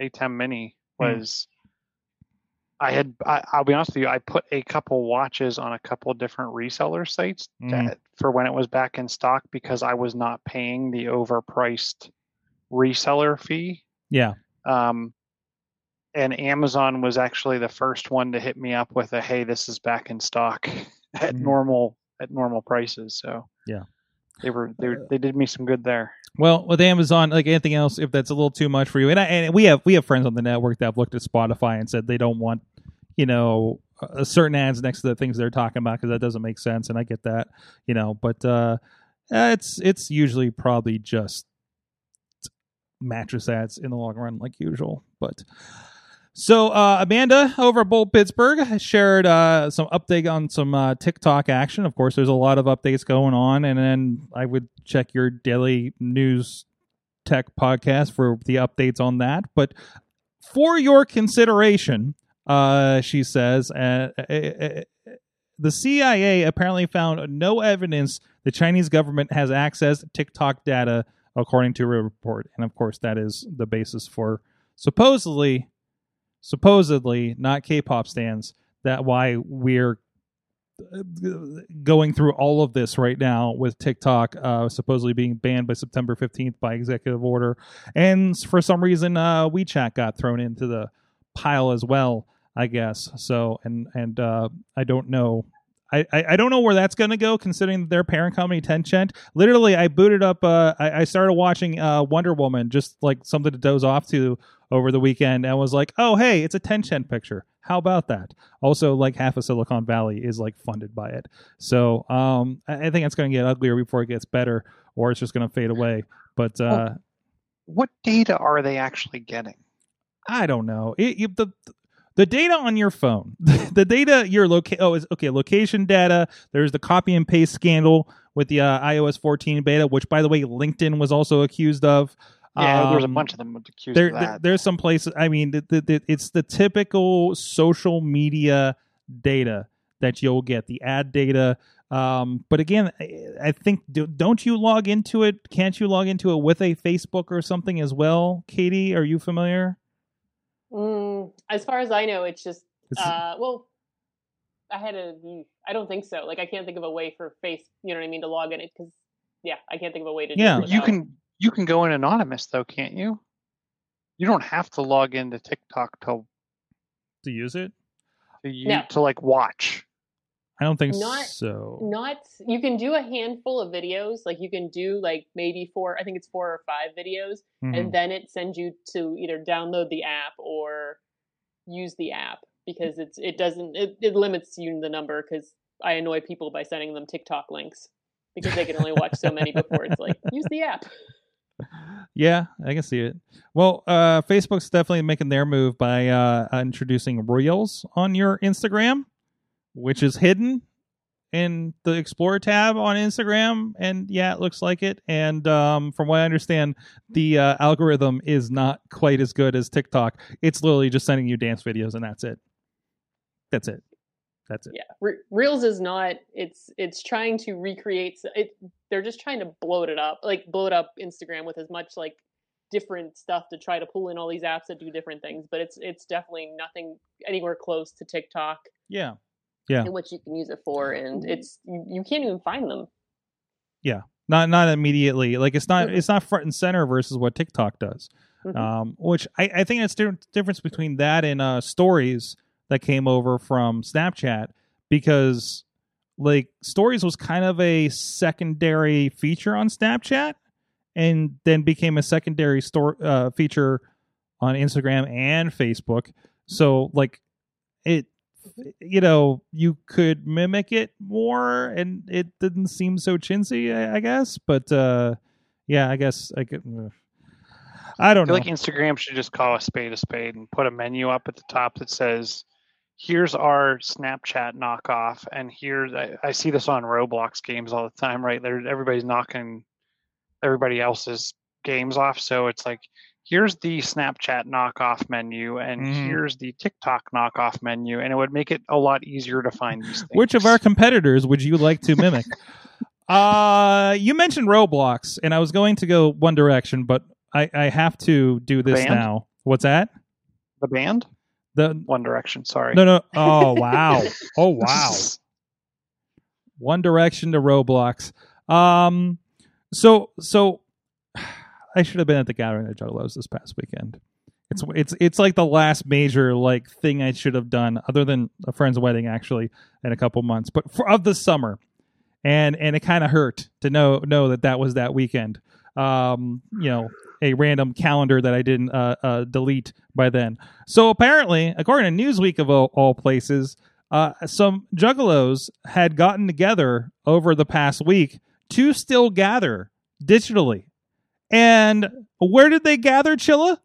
ATEM Mini Hmm. was. I had I, I'll be honest with you. I put a couple watches on a couple different reseller sites Mhm. that, for when it was back in stock because I was not paying the overpriced reseller fee. yeah, Um, and Amazon was actually the first one to hit me up with a hey, this is back in stock at Mhm. normal at normal prices. So Yeah. they were they were, they did me some good there. Well, with Amazon, like anything else, if that's a little too much for you, and, I, and we have we have friends on the network that have looked at Spotify and said they don't want, you know, a certain ads next to the things they're talking about because that doesn't make sense, and I get that, you know, but uh, uh, it's it's usually probably just mattress ads in the long run, like usual. But so uh, Amanda over at Bolt Pittsburgh shared uh, some update on some uh, TikTok action. Of course, there's a lot of updates going on, and then I would check your daily news tech podcast for the updates on that. But for your consideration, uh, she says, uh, uh, the CIA apparently found no evidence the Chinese government has accessed TikTok data, according to a report. And of course, that is the basis for supposedly, supposedly not K-pop stands. That why we're uh, going through all of this right now with TikTok uh, supposedly being banned by September 15th by executive order. And for some reason, uh, WeChat got thrown into the pile as well, I guess. So, and, and uh, I don't know. I, I, don't know where that's going to go considering their parent company Tencent. Literally, I booted up. Uh, I, I started watching uh, Wonder Woman, just like something to doze off to over the weekend, and was like, "Oh, hey, it's a Tencent picture. How about that?" Also, like half of Silicon Valley is like funded by it. So, um, I, I think it's going to get uglier before it gets better, or it's just going to fade away. But uh, What data are they actually getting? I don't know. It, you, the the data on your phone, the data your loca- oh is okay location data. There's the copy and paste scandal with the uh, iOS 14 beta, which by the way LinkedIn was also accused of. Yeah, there's a Um, bunch of them accused there, of there- that. there's some places. I mean, the, the, the, it's the typical social media data that you'll get, the ad data. Um, but again, I, I think do, don't you log into it? Can't you log into it with a Facebook or something as well? Katie, are you familiar? Mm, as far as I know, it's just It's- uh, well, I had a. I don't think so. Like I can't think of a way for face. You know what I mean to log in it because yeah, I can't think of a way to. Yeah. do it you can you can go in anonymous though, can't you? You don't have to log into TikTok to to use it? to, you, No. to like watch. I don't think Not- so. not you can do a handful of videos like you can do like maybe four i think it's four or five videos Mhm. and then it sends you to either download the app or use the app because it's it doesn't it, it limits you the number because i annoy people by sending them tiktok links because they can only watch so many before it's like use the app Yeah, I can see it. Well, uh, Facebook's definitely making their move by uh, introducing Reels on your Instagram, which is hidden in the Explore tab on Instagram. And yeah, it looks like it. And um, from what I understand, the uh, algorithm is not quite as good as TikTok. It's literally just sending you dance videos, and that's it. That's it. That's it. Yeah, Re- Reels is not. It's it's trying to recreate. It. They're just trying to bloat it up, like bloat up Instagram with as much like different stuff to try to pull in all these apps that do different things. But it's it's definitely nothing anywhere close to TikTok Yeah. Yeah. and what you can use it for. And it's you, you can't even find them. Yeah, not not immediately. Like it's not Mhm. it's not front and center versus what TikTok does. Mhm. um, which I, I think it's the difference between that and uh, stories that came over from Snapchat because like stories was kind of a secondary feature on Snapchat and then became a secondary store uh, feature on Instagram and Facebook. So like it you know you could mimic it more and it didn't seem so chintzy I, I guess but uh yeah I guess I could uh, I I don't feel know like Instagram should just call a spade a spade and put a menu up at the top that says, "Here's our Snapchat knockoff," and here's I, I see this on Roblox games all the time. Right there, everybody's knocking everybody else's games off. So it's like, here's the Snapchat knockoff menu, and Mhm. here's the TikTok knockoff menu, and it would make it a lot easier to find these things. Which of our competitors would you like to mimic? uh, you mentioned Roblox, and I was going to go One Direction, but I, I have to do this Band? now. What's that? the band The One Direction. Sorry. no no. Oh wow. Oh wow. One Direction to Roblox. Um, so so I should have been at the gathering of Juggalos this past weekend. It's it's it's like the last major like thing I should have done, other than a friend's wedding actually in a couple months, but for of the summer, and and it kind of hurt to know know that that was that weekend. Um, you know, a random calendar that I didn't uh, uh, delete by then. So apparently, according to Newsweek of all, all places, uh, some juggalos had gotten together over the past week to still gather digitally. And where did they gather, Chilla?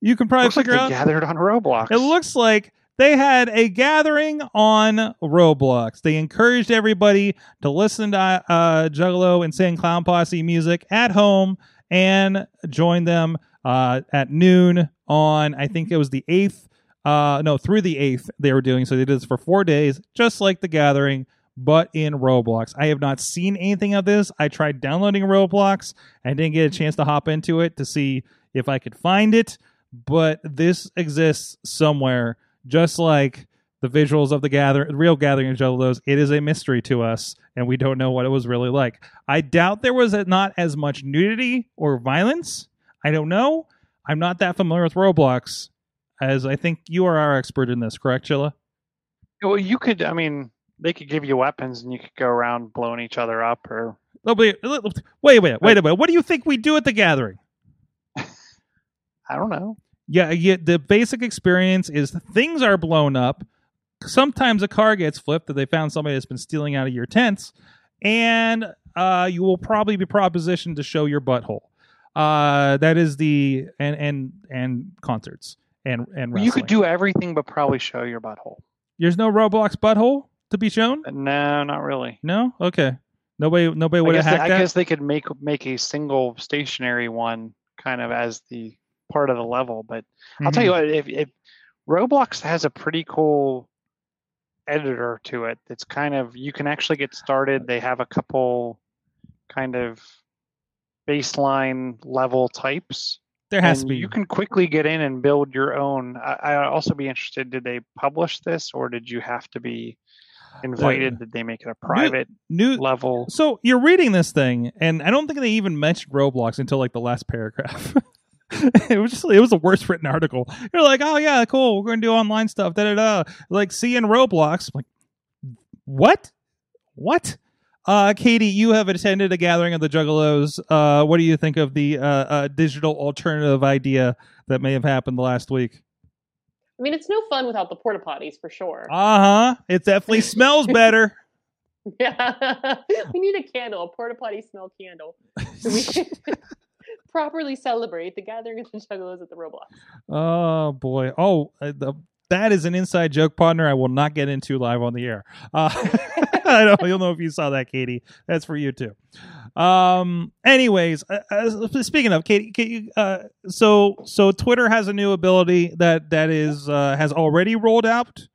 You can probably Looks like figure they out. gathered on Roblox. It looks like they had a gathering on Roblox. They encouraged everybody to listen to uh, Juggalo and Insane Clown Posse music at home and join them uh, at noon on, I think it was the 8th. Uh, no, through the 8th they were doing. So they did this for four days, just like the gathering, but in Roblox. I have not seen anything of this. I tried downloading Roblox. I didn't get a chance to hop into it to see if I could find it but this exists somewhere, just like the visuals of the gather, real gathering of Juggalos. It is a mystery to us, and we don't know what it was really like. I doubt there was not as much nudity or violence. I don't know. I'm not that familiar with Roblox, as I think you are our expert in this, correct, Chilla? Well, you could. I mean, they could give you weapons, and you could go around blowing each other up, or Oh, Wait, wait, wait, wait, wait a minute. What do you think we do at the gathering? I don't know. yeah, yeah, the basic experience is things are blown up. Sometimes a car gets flipped that they found somebody that's been stealing out of your tents, and uh, you will probably be propositioned to show your butthole. Uh, that is the and and and concerts and and Well, you could do everything, but probably show your butthole. There's no Roblox butthole to be shown. No, not really. No, okay. Nobody nobody would have guess, they, I that. guess they could make make a single stationary one, kind of as the part of the level. But I'll tell you Mm-hmm. what, if, if Roblox has a pretty cool editor to it, it's kind of you can actually get started. They have a couple kind of baseline level types. there has to be. You can quickly get in and build your own. I, I'd also be interested. Did they publish this, or did you have to be invited? Did they make it a private new level? So you're reading this thing, and I don't think they even mentioned Roblox until like the last paragraph. it was just it was the worst written article. You're like, oh yeah, cool, we're gonna do online stuff. Da da da. Like see in Roblox. I'm like, what? What? Uh, Katie, you have attended a gathering of the Juggalos. Uh, what do you think of the uh, uh, digital alternative idea that may have happened last week? I mean, it's no fun without the porta potties for sure. Uh huh. It definitely smells better. Yeah, we need a candle, a porta potty smell candle. Properly celebrate the gathering of the Juggalos at the Roblox. Oh boy. Oh, uh, the, that is an inside joke, partner. I will not get into live on the air. Uh, I don't. You'll know if you saw that, Katie. That's for you too. Um. Anyways, uh, uh, speaking of Katie, Katie uh, so so Twitter has a new ability that that is uh, has already rolled out.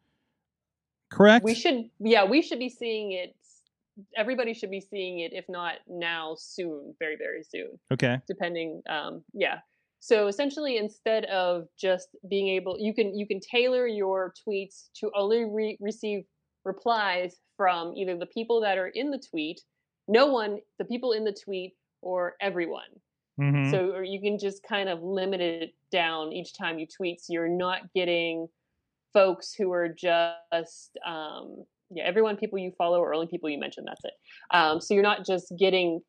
Correct. We should, yeah, we should be seeing it. Everybody should be seeing it, if not now, soon, very, very soon. okay. depending um yeah so essentially instead of just being able you can you can tailor your tweets to only re- receive replies from either the people that are in the tweet no one the people in the tweet or everyone Mhm. so or you can just kind of limit it down each time you tweet so you're not getting folks who are just um yeah everyone people you follow or only people you mention that's it um so you're not just getting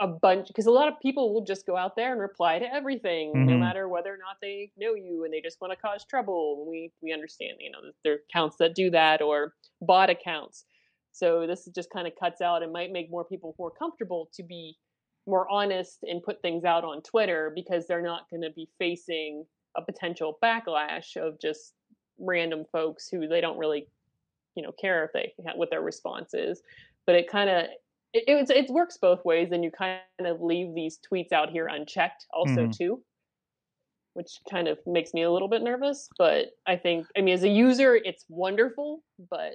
a bunch because a lot of people will just go out there and reply to everything no Mhm. matter whether or not they know you and they just want to cause trouble we we understand you know there are accounts that do that or bot accounts so this just kind of cuts out and might make more people more comfortable to be more honest and put things out on Twitter because they're not going to be facing a potential backlash of just random folks who they don't really, you know, care if they what their response is. But it kind of it, it it works both ways, and you kind of leave these tweets out here unchecked also Mhm. too, which kind of makes me a little bit nervous. But I think I mean as a user, it's wonderful, but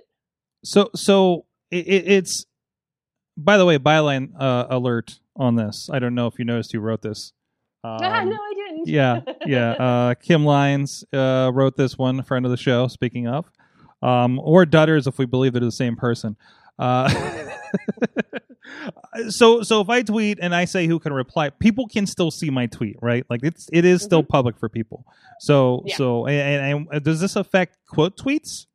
So so it, it, it's. By the way, byline uh, alert on this. I don't know if you noticed who wrote this. Um, ah, no, I didn't. yeah, yeah. Uh, Kim Lyons uh, wrote this one, friend of the show. Speaking of, um, or Dutters, if we believe they're the same person. Uh, so, so if I tweet and I say who can reply, people can still see my tweet, right? Like it's it is still public for people. So, Yeah. so and, and does this affect quote tweets?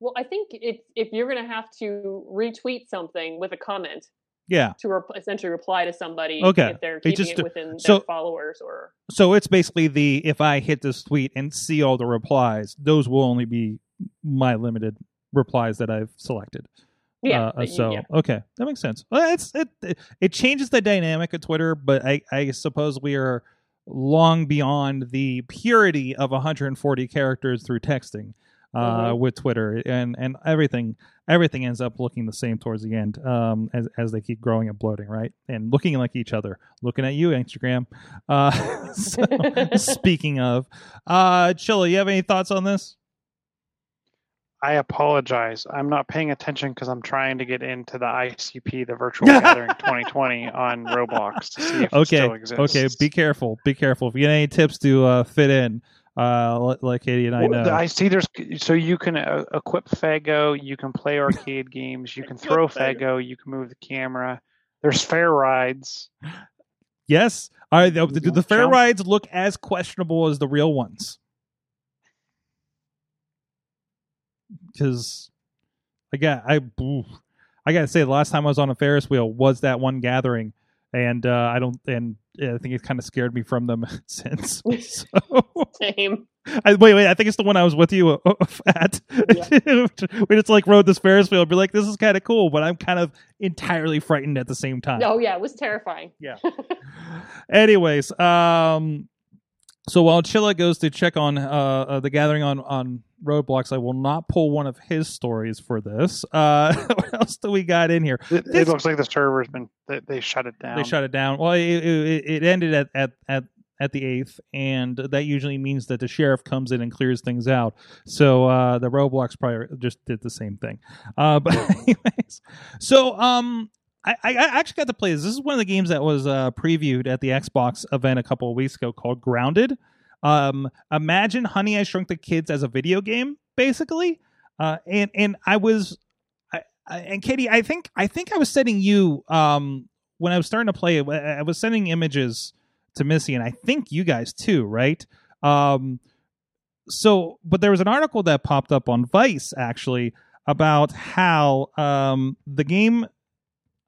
Well, I think if if you're going to have to retweet something with a comment Yeah. to rep- essentially reply to somebody, Okay. if they're It keeping just- it within so- their followers or So it's basically the if I hit this tweet and see all the replies, those will only be my limited replies that I've selected. yeah. Uh, so yeah. okay, that makes sense. Well, it's it, it it changes the dynamic of Twitter, but I I suppose we are long beyond the purity of 140 characters through texting uh, Mhm. with Twitter, and and everything everything ends up looking the same towards the end um, as as they keep growing and bloating, right, and looking like each other. Looking at you, Instagram. Uh, so, speaking of, uh, Chilla, you have any thoughts on this? I apologize. I'm not paying attention because I'm trying to get into the ICP, the Virtual Gathering 2020 on Roblox to see if it okay still exists. okay be careful be careful if you get any tips to uh fit in uh let, let katie and i Well, know I see there's so you can uh, equip Fago, you can play arcade games, you can throw Equip Fago. Fago, you can move the camera. There's fair rides. yes are the, do the fair Jump. rides look as questionable as the real ones because i got i oof. i gotta say the last time i was on a ferris wheel was that one gathering and uh i don't and yeah, i think it kind of scared me from them since so Same. I, wait, wait. I think it's the one I was with you uh, at. we just like rode this Ferris wheel. Be like, this is kind of cool, but I'm kind of entirely frightened at the same time. Oh yeah, it was terrifying. Yeah. Anyways, um, so while Chilla goes to check on uh, uh the gathering on on Roblox, I will not pull one of his stories for this. Uh, what else do we got in here? It, This- it looks like the server's been they, they shut it down. They shut it down. Well, it, it, it ended at, at at at the eighth, and that usually means that the sheriff comes in and clears things out. So uh, the Roblox probably just did the same thing. Uh, but anyways, so um. I, I actually got to play this. This is one of the games that was uh, previewed at the Xbox event a couple of weeks ago called Grounded. Um, imagine Honey I Shrunk the Kids as a video game, basically. Uh, and and I was, I, I, and Katie, I think I think I was sending you um when I was starting to play it, I was sending images to Missy, and I think you guys too, right? Um, so, but there was an article that popped up on Vice actually about how um, the game,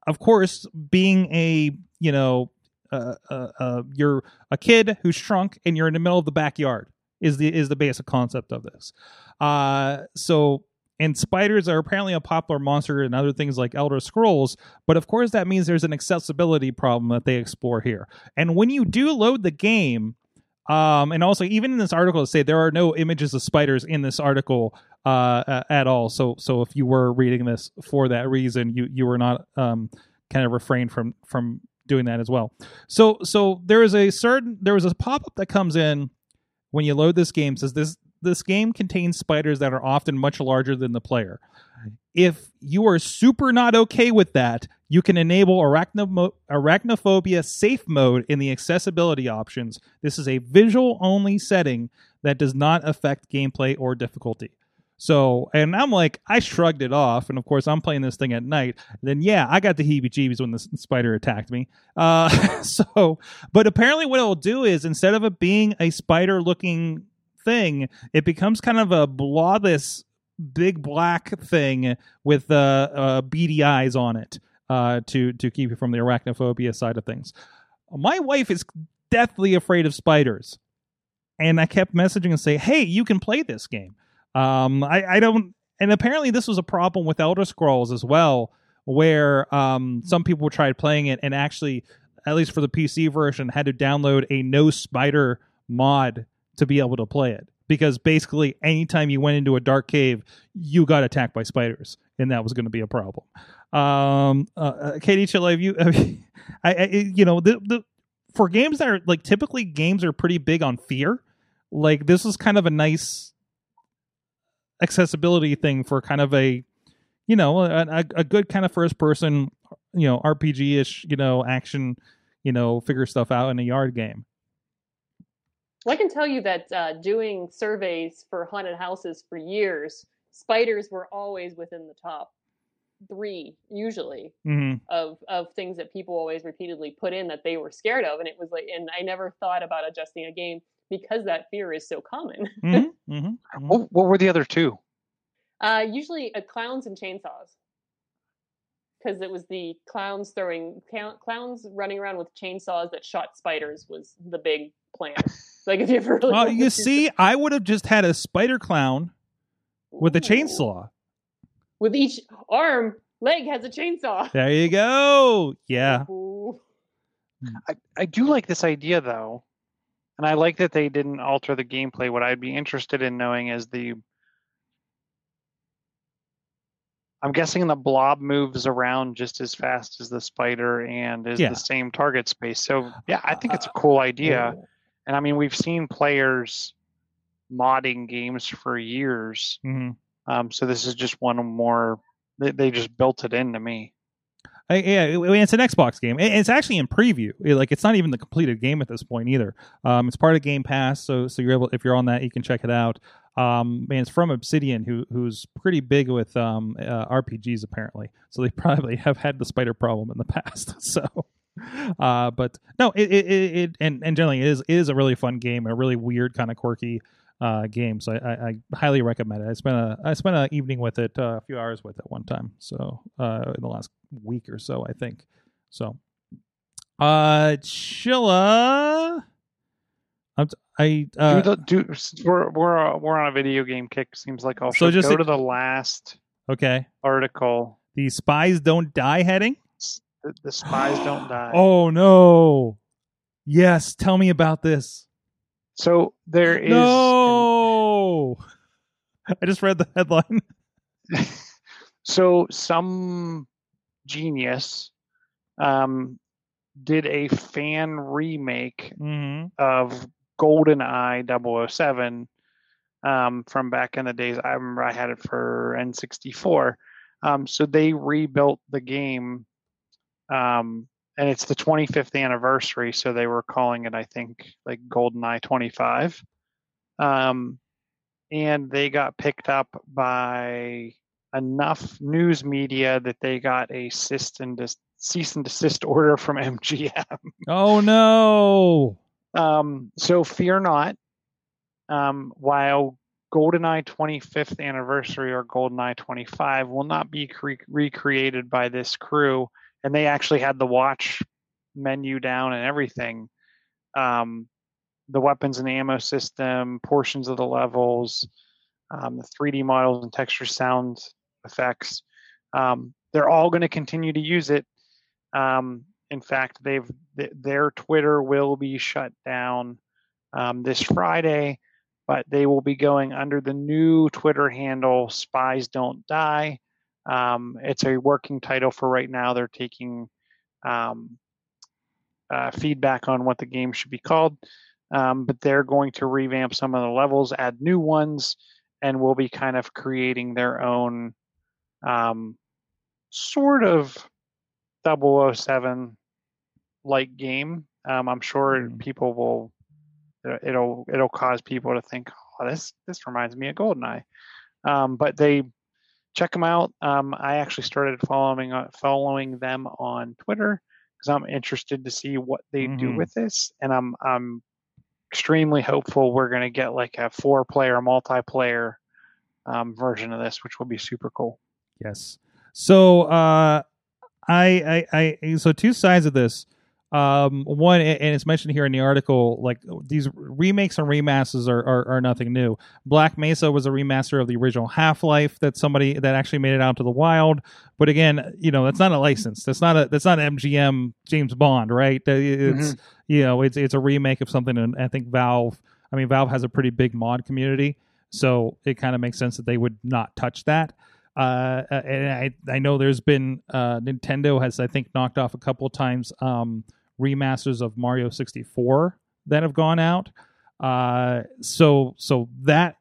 of course, being a you know, uh, uh, uh, you're a kid who's shrunk and you're in the middle of the backyard is the is the basic concept of this. Uh, so and spiders are apparently a popular monster in other things like Elder Scrolls, but of course that means there's an accessibility problem that they explore here. And when you do load the game, um, and also even in this article, say there are no images of spiders in this article uh, at all. So, so if you were reading this for that reason, you you were not um, kind of refrained from from doing that as well. So, so there is a certain there is a pop up that comes in when you load this game says this this game contains spiders that are often much larger than the player. If you are super not okay with that, you can enable arachno- arachnophobia safe mode in the accessibility options. This is a visual only setting that does not affect gameplay or difficulty. So, and I'm like, I shrugged it off, and of course, I'm playing this thing at night. Then, yeah, I got the heebie-jeebies when the spider attacked me. Uh, so, but apparently, what it'll do is instead of it being a spider-looking thing, it becomes kind of a blobous, big black thing with uh, uh, beady eyes on it uh, to to keep you from the arachnophobia side of things. My wife is deathly afraid of spiders, and I kept messaging and say, "Hey, you can play this game." Um, I, I don't, and apparently this was a problem with Elder Scrolls as well, where um, some people tried playing it and actually, at least for the PC version, had to download a no spider mod to be able to play it because basically anytime you went into a dark cave, you got attacked by spiders, and that was going to be a problem. Um, uh, uh, Katie Chilla, have you, have you I, I, you know, the, the for games that are like typically games are pretty big on fear. Like this is kind of a nice accessibility thing for kind of a you know a, a, a good kind of first person you know rpg ish you know action you know figure stuff out in a yard game Well, I can tell you that uh, doing surveys for haunted houses for years, spiders were always within the top three, usually, mm-hmm. of of things that people always repeatedly put in that they were scared of, and it was like, and I never thought about adjusting a game because that fear is so common. Mm-hmm. Mm-hmm. What, what were the other two? Uh, usually, uh, clowns and chainsaws. Because it was the clowns throwing clown- clowns running around with chainsaws that shot spiders was the big plan. like if you ever really Oh, wanted you to- see, I would have just had a spider clown with a chainsaw. with each arm leg has a chainsaw. There you go. Yeah. Ooh. I, I do like this idea though, and I like that they didn't alter the gameplay. What I'd be interested in knowing is the. I'm guessing the blob moves around just as fast as the spider and is Yeah. the same target space. So yeah, I think it's a cool idea. Oh. And I mean, we've seen players modding games for years. hmm Um, so this is just one more. They, they just built it into me. I, yeah, I mean, it's an Xbox game. It- It's actually in preview. It- like it's not even the completed game at this point either. Um, it's part of Game Pass, so so you're able if you're on that, you can check it out. Um, and it's from Obsidian, who who's pretty big with um, uh, RPGs apparently. So they probably have had the spider problem in the past. So, uh, but no, it it, it, it and and generally it is it is a really fun game, a really weird kind of quirky uh, game. So I, I, I highly recommend it. I spent a I spent an evening with it, uh, a few hours with it one time. So uh, in the last week or so, I think. So, uh, Chilla, I'm t- I uh, do the, do we're we're uh, we're on a video game kick. Seems like I'll So just go a- to the last okay. article. The spies don't die heading. The, the spies don't die. Oh no! Yes, tell me about this. So there is no. I just read the headline. so some genius um, did a fan remake hmm of GoldenEye 007 um, from back in the days. I remember I had it for N64. Um, so they rebuilt the game, um, and it's the 25th anniversary. So they were calling it, I think, like GoldenEye 25. Um, and they got picked up by enough news media that they got a cease and, des- cease and desist order from MGM. Oh no! Um, so fear not. Um, while GoldenEye 25th anniversary or GoldenEye 25 will not be cre- recreated by this crew, and they actually had the watch menu down and everything. Um, the weapons and ammo system, portions of the levels, um, the 3D models and texture sound effects. Um, they're all going to continue to use it. Um, in fact, they've th- their Twitter will be shut down um, this Friday, but they will be going under the new Twitter handle "Spies Don't Die." Um, it's a working title for right now. They're taking um, uh, feedback on what the game should be called, um, but they're going to revamp some of the levels, add new ones, and will be kind of creating their own um, sort of 007 like game. Um, I'm sure Mhm. people will it'll it'll cause people to think, oh, this this reminds me of Goldeneye. Um, but they check them out. Um, I actually started following uh, following them on Twitter because I'm interested to see what they do Mhm. with this, and I'm I'm extremely hopeful we're going to get like a four player multiplayer um, version of this, which will be super cool. Yes. So uh I I I so two sides of this. Um one and it's mentioned here in the article like these remakes and remasters are, are are nothing new. Black Mesa was a remaster of the original Half-Life that somebody that actually made it out to the wild. But again, you know, that's not a license. That's not a that's not MGM James Bond, right? It's you know, it's it's a remake of something and I think Valve I mean Valve has a pretty big mod community, so it kind of makes sense that they would not touch that uh, and I I know there's been uh, Nintendo has I think knocked off a couple of times um, remasters of Mario 64 that have gone out. Uh, so so that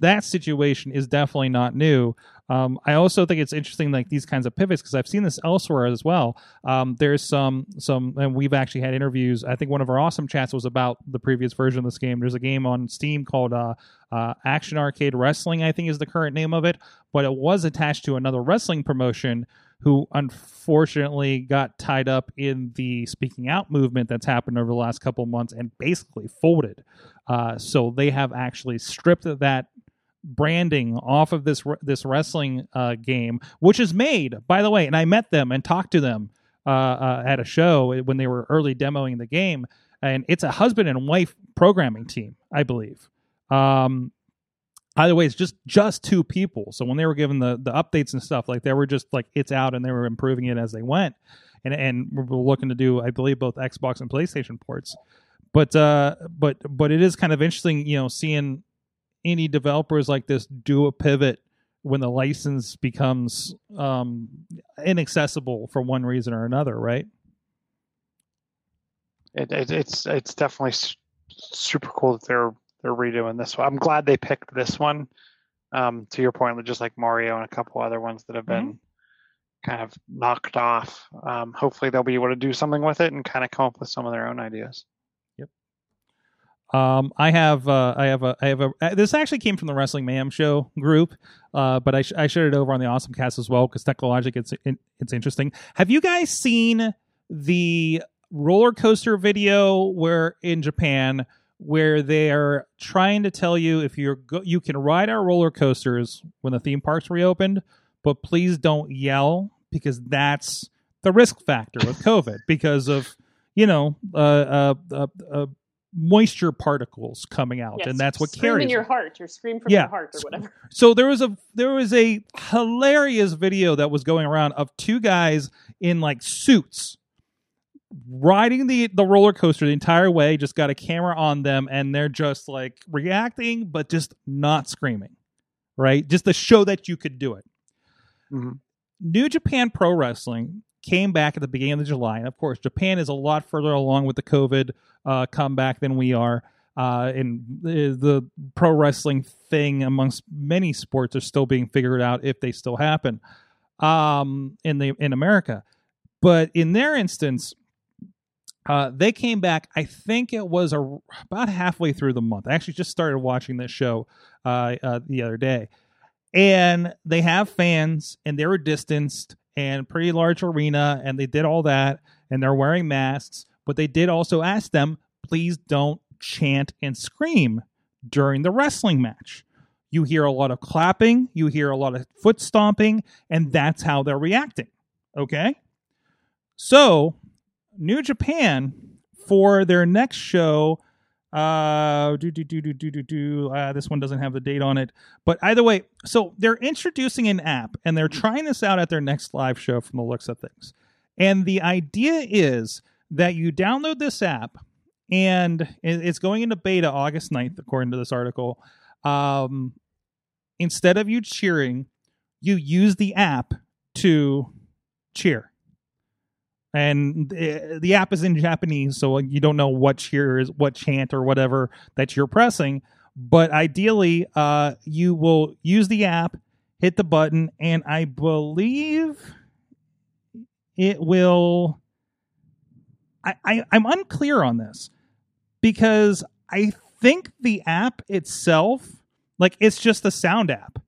that situation is definitely not new. Um, I also think it's interesting, like these kinds of pivots, because I've seen this elsewhere as well. Um, there's some some, and we've actually had interviews. I think one of our awesome chats was about the previous version of this game. There's a game on Steam called uh, uh, Action Arcade Wrestling, I think is the current name of it, but it was attached to another wrestling promotion who unfortunately got tied up in the speaking out movement that's happened over the last couple months and basically folded. Uh, so they have actually stripped that branding off of this this wrestling uh, game, which is made, by the way. And I met them and talked to them uh, uh, at a show when they were early demoing the game, and it's a husband and wife programming team, I believe. Um, either way, it's just just two people. So when they were given the the updates and stuff, like they were just like it's out and they were improving it as they went, and and we're looking to do, I believe, both Xbox and PlayStation ports. But uh, but but it is kind of interesting, you know, seeing any developers like this do a pivot when the license becomes um, inaccessible for one reason or another, right? It, it, it's it's definitely super cool that they're they're redoing this one. I'm glad they picked this one. Um, to your point, just like Mario and a couple other ones that have been kind of knocked off. Um, hopefully, they'll be able to do something with it and kind of come up with some of their own ideas. Um, I have, uh, I have a, I have a. uh, This actually came from the Wrestling Mayhem Show group, uh, but I, sh- I shared it over on the Awesome Cast as well because technologic, it's it, it's interesting. Have you guys seen the roller coaster video where in Japan where they are trying to tell you if you're go- you can ride our roller coasters when the theme parks reopened, but please don't yell because that's the risk factor with COVID because of you know uh, uh, uh, uh, moisture particles coming out, Yes, and that's what carries. in your heart or scream from Yeah. your heart or whatever. So there was a there was a hilarious video that was going around of two guys in like suits riding the the roller coaster the entire way just got a camera on them and they're just like reacting but just not screaming right just to show that you could do it Mhm. New Japan Pro Wrestling came back at the beginning of July, and of course, Japan is a lot further along with the COVID uh, comeback than we are. Uh, and the, the pro wrestling thing amongst many sports are still being figured out if they still happen um, in the in America. But in their instance, uh, they came back. I think it was a, about halfway through the month. I actually just started watching this show uh, uh, the other day, and they have fans, and they were distanced and pretty large arena, and they did all that, and they're wearing masks. But they did also ask them, please don't chant and scream during the wrestling match. You hear a lot of clapping, you hear a lot of foot stomping, and that's how they're reacting. Okay? So, New Japan, for their next show, Uh, do do do do do do do. Uh, this one doesn't have the date on it, but either way, so they're introducing an app and they're trying this out at their next live show. From the looks of things, and the idea is that you download this app, and it's going into beta August 9th, according to this article. Um, instead of you cheering, you use the app to cheer and the, app is in Japanese, so you don't know what cheer is, what chant or whatever that you're pressing. But ideally, uh, you will use the app, hit the button, and I believe it will. I, I I'm unclear on this because I think the app itself, like it's just a sound app,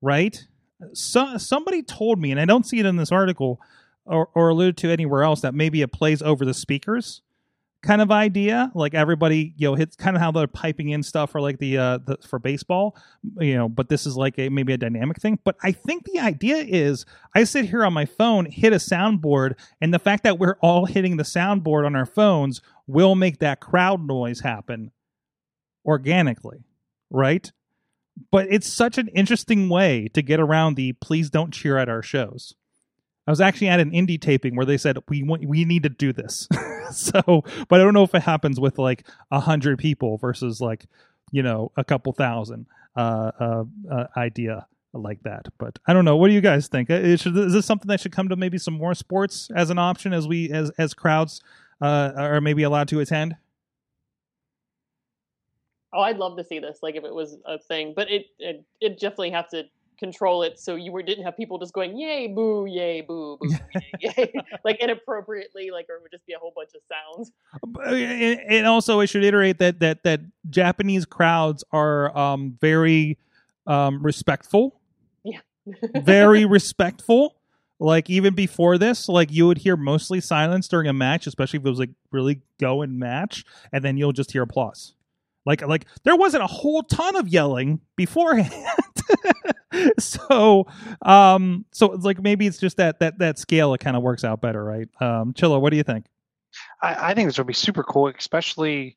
right? So somebody told me, and I don't see it in this article or, or alluded to anywhere else that maybe it plays over the speakers kind of idea. Like everybody you know hits kind of how they're piping in stuff for like the uh the, for baseball you know but this is like a maybe a dynamic thing. But i think the idea is i sit here on my phone hit a soundboard and the fact that we're all hitting the soundboard on our phones will make that crowd noise happen organically right? But it's such an interesting way to get around the please don't cheer at our shows I was actually at an indie taping where they said we want, we need to do this. so, but I don't know if it happens with like a hundred people versus like you know a couple thousand uh, uh, uh, idea like that. But I don't know. What do you guys think? Uh, is this something that should come to maybe some more sports as an option as we as as crowds uh, are maybe allowed to attend? Oh, I'd love to see this. Like if it was a thing, but it it, it definitely have to control it so you were didn't have people just going yay boo yay boo boo yay, yay like inappropriately like or it would just be a whole bunch of sounds. and and also I should iterate that that that Japanese crowds are um very um respectful Yeah. very respectful like even before this like you would hear mostly silence during a match especially if it was like really go and match and then you'll just hear applause like like there wasn't a whole ton of yelling beforehand so um so it's like maybe it's just that that that scale it kind of works out better right? Um chilla what do you think? I, I think this would be super cool, especially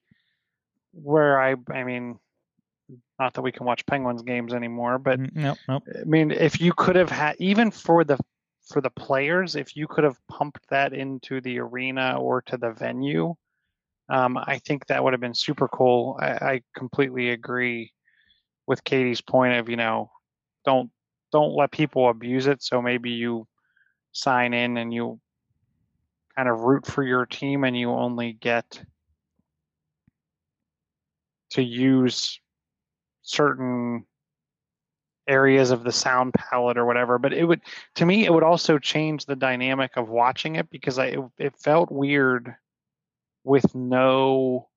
where I I mean, not that we can watch Penguins games anymore, but Mm, nope nope. I mean, if you could have had even for the for the players, if you could have pumped that into the arena or to the venue, um, I think that would have been super cool. I, I completely agree with Katie's point of you know, don't don't let people abuse it. So maybe you sign in and you kind of root for your team and you only get to use certain areas of the sound palette or whatever but it would to me it would also change the dynamic of watching it because I it, it felt weird with no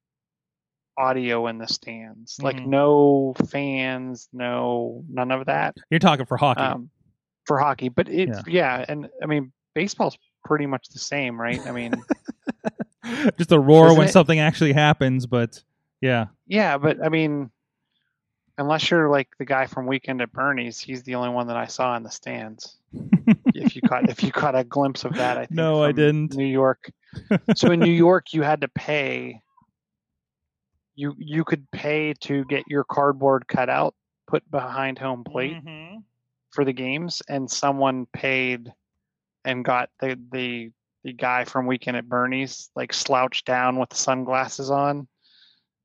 audio in the stands like Mhm. no fans no none of that you're talking for hockey um, for hockey but it's yeah. and i mean baseball's pretty much the same right i mean just a roar when it- something actually happens but yeah Yeah, but I mean, unless you're like the guy from Weekend at Bernie's, he's the only one that I saw in the stands. if you caught if you caught a glimpse of that, I think No, I didn't. New York. so in New York, you had to pay. You you could pay to get your cardboard cutout put behind home plate Mm-hmm. for the games, and someone paid and got the the the guy from Weekend at Bernie's like slouched down with sunglasses on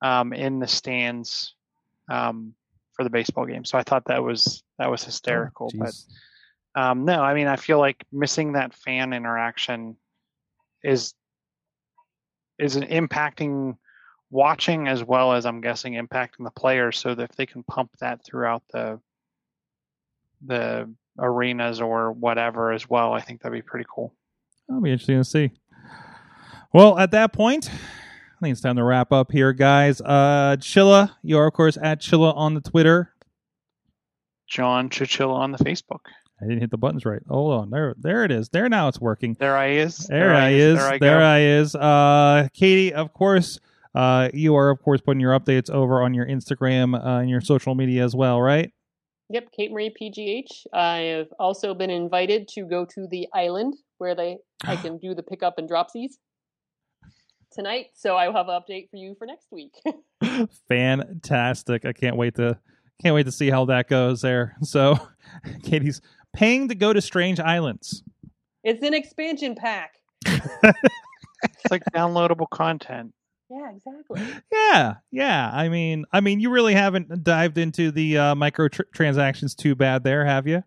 um, in the stands um, for the baseball game. So I thought that was that was hysterical. Oh, but um, no, I mean I feel like missing that fan interaction is is an impacting watching as well as I'm guessing impacting the players so that if they can pump that throughout the the arenas or whatever as well, I think that'd be pretty cool. That'll be interesting to see. Well, at that point, I think it's time to wrap up here, guys. Uh, Chilla, you are of course at Chilla on the Twitter. John Chichilla on the Facebook. I didn't hit the buttons right. Hold on, there, there it is. There now, it's working. There I is. There, I is. There I There. I is. Uh, Katie, of course, uh, you are of course putting your updates over on your Instagram uh, and your social media as well, right? Yep, Kate Marie PGH. I have also been invited to go to the island where they I can do the pickup and dropsies. tonight, so I will have an update for you for next week. Fantastic! I can't wait to can't wait to see how that goes there. So, Katie's paying to go to strange islands. it's an expansion pack. It's like downloadable content. Yeah, exactly. Yeah, yeah. I mean, I mean, you really haven't dived into the uh, micro transactions too bad there, have you?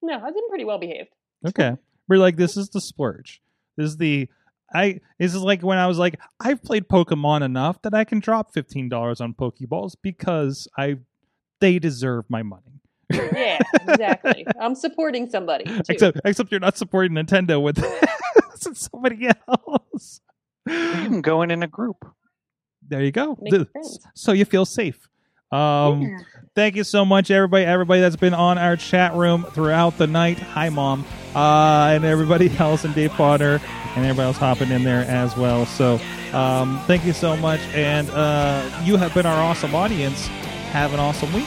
No, I've been pretty well behaved. Okay. We're like, this is the splurge. This is the I this is like when I was like, I've played Pokemon enough that I can drop fifteen dollars on Pokeballs because I they deserve my money. Yeah, exactly. I'm supporting somebody. Too. Except except you're not supporting Nintendo with somebody else. You can go in in a group. There you go. Make Th- friends. So you feel safe. Um Yeah. Thank you so much, everybody. Everybody that's been on our chat room throughout the night. Hi, mom, uh, and everybody else, and Dave Potter, and everybody else hopping in there as well. So, um, thank you so much, and uh, you have been our awesome audience. Have an awesome week.